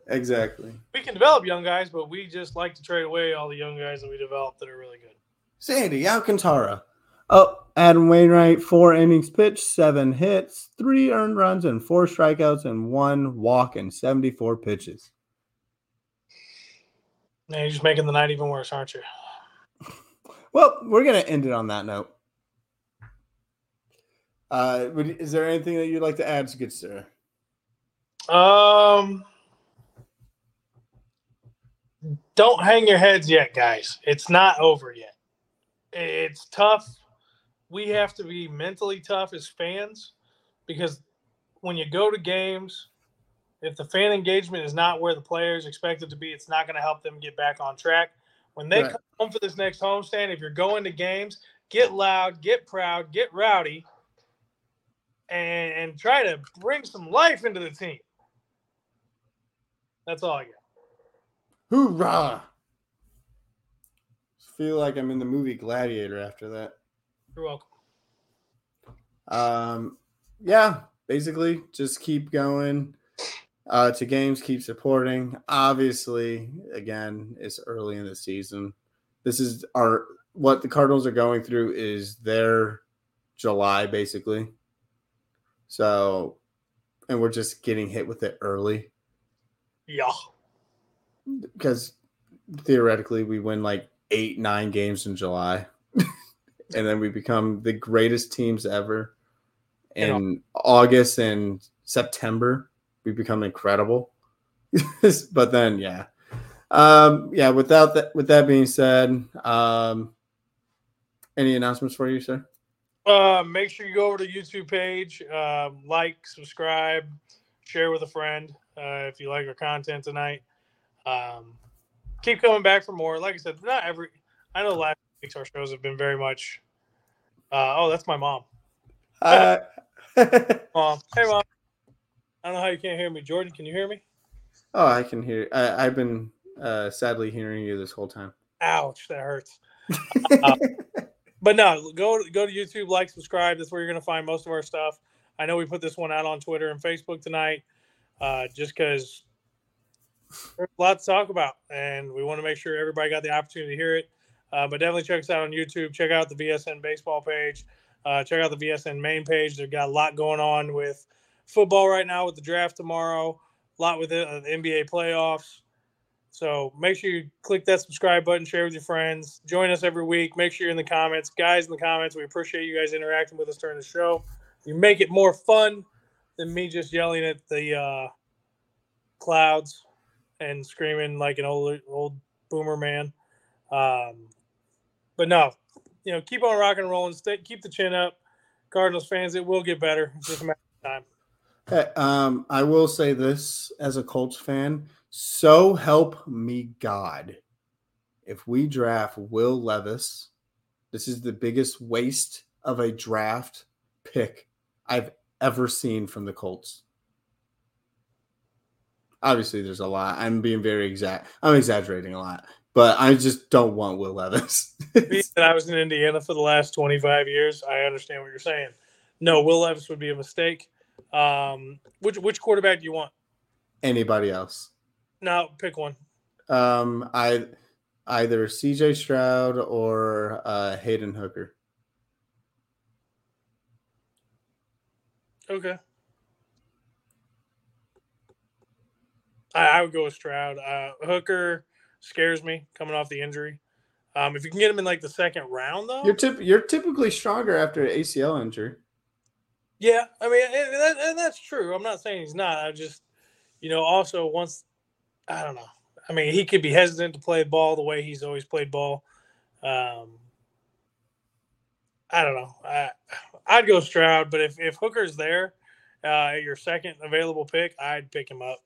exactly. We can develop young guys, but we just like to trade away all the young guys that we develop that are really good. Sandy Alcantara. Oh, Adam Wainwright, four innings pitched, seven hits, three earned runs, and four strikeouts, and one walk in 74 pitches. Now you're just making the night even worse, aren't you? Well, we're going to end it on that note. Uh, is there anything that you'd like to add, good sir? Um, don't hang your heads yet, guys. It's not over yet. It's tough. We have to be mentally tough as fans because when you go to games, if the fan engagement is not where the players expect it to be, it's not going to help them get back on track. When they Right. come home for this next homestand, if you're going to games, get loud, get proud, get rowdy, and, and try to bring some life into the team. That's all I got. Hoorah! Feel like I'm in the movie Gladiator after that. You're welcome. Um, yeah, basically just keep going uh, to games, keep supporting. Obviously, again, it's early in the season. This is our what the Cardinals are going through is their July basically. So, and we're just getting hit with it early Yeah. because theoretically we win like eight, nine games in July. And then we become the greatest teams ever. You know. In August and September, we become incredible. but then yeah. Um, yeah, without that with that being said, um any announcements for you, sir? Uh, make sure you go over to YouTube page, um, like, subscribe, share with a friend uh, if you like our content tonight. Um, keep coming back for more. Like I said, not every. I know last our shows have been very much. Uh, oh, that's my mom. Uh, Mom, hey mom. I don't know how you can't hear me, Jordan. Can you hear me? oh, I can hear. I, I've been uh, sadly hearing you this whole time. Ouch, that hurts. But no, go go to YouTube, like, subscribe. That's where you're going to find most of our stuff. I know we put this one out on Twitter and Facebook tonight, uh, just because There's a lot to talk about, and we want to make sure everybody got the opportunity to hear it. Uh, but definitely check us out on YouTube. Check out the VSN baseball page. Uh, check out the VSN main page. They've got a lot going on with football right now with the draft tomorrow, a lot with the, uh, the NBA playoffs. So make sure you click that subscribe button, share with your friends, join us every week. Make sure you're in the comments, guys. In the comments, we appreciate you guys interacting with us during the show. You make it more fun than me just yelling at the uh, clouds and screaming like an old old boomer man. Um, but no, you know, keep on rocking and rolling. Stay, keep the chin up, Cardinals fans. It will get better. It's just a matter of time. Hey, um, I will say this as a Colts fan. So help me God. If we draft Will Levis, this is the biggest waste of a draft pick I've ever seen from the Colts. Obviously, there's a lot. I'm being very exact. I'm exaggerating a lot, but I just don't want Will Levis. Being that I was in Indiana for the last 25 years, I understand what you're saying. No, Will Levis would be a mistake. Um, which which quarterback do you want? Anybody else? No, pick one. Um, I either CJ Stroud or uh, Hendon Hooker. Okay. I, I would go with Stroud. Uh, Hooker scares me coming off the injury. Um, if you can get him in like the second round, though, You're tip- you're typically stronger after an ACL injury. yeah. I mean, and, that, and that's true. I'm not saying he's not. I just, you know, also once, I don't know. I mean, he could be hesitant to play ball the way he's always played ball. Um, I don't know. I, I'd go Stroud, but if if Hooker's there, uh, your second available pick, I'd pick him up.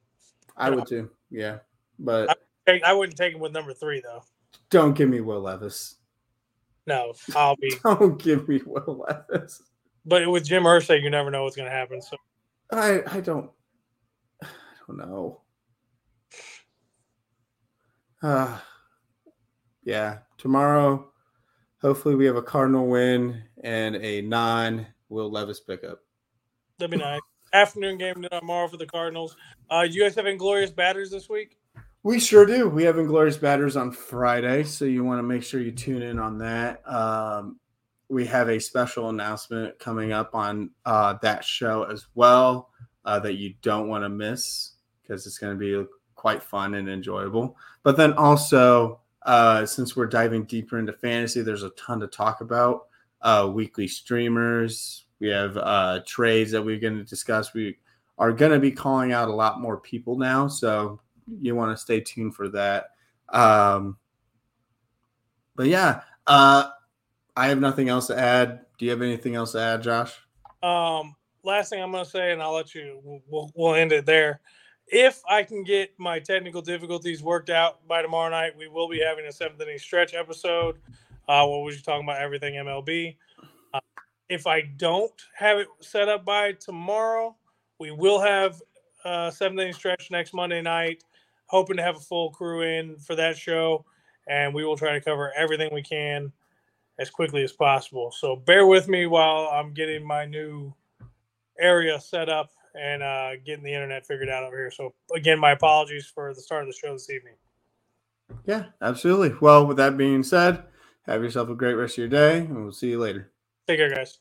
I would too. Yeah, but Hey, I wouldn't take him with number three though. don't give me Will Levis. No, I'll be. Don't give me Will Levis. But with Jim Irsay, you never know what's going to happen. So I I don't I don't know. Uh, yeah, tomorrow. Hopefully, we have a Cardinal win and a non Will Levis pickup. that'd be nice. Afternoon game tomorrow for the Cardinals. Uh, you guys have inglorious batters this week? We sure do. We have Inglorious Batters on Friday, so you want to make sure you tune in on that. Um, we have a special announcement coming up on uh, that show as well uh, that you don't want to miss because it's going to be quite fun and enjoyable. But then also, uh, since we're diving deeper into fantasy, there's a ton to talk about. Uh, weekly streamers, we have uh, trades that we're going to discuss. We are going to be calling out a lot more people now, so you want to stay tuned for that. Um, but yeah, uh, I have nothing else to add. Do you have anything else to add, Josh? Um, last thing I'm going to say, and I'll let you. We'll, we'll end it there. If I can get my technical difficulties worked out by tomorrow night, we will be having a seventh inning stretch episode. Uh, where we're just talking about everything MLB. Uh, if I don't have it set up by tomorrow, we will have uh, seventh inning stretch next Monday night. Hoping to have a full crew in for that show, and we will try to cover everything we can as quickly as possible. So bear with me while I'm getting my new area set up and uh, getting the internet figured out over here. So again, my apologies for the start of the show this evening. Yeah, absolutely. Well, with that being said, have yourself a great rest of your day, and we'll see you later. Take care, guys.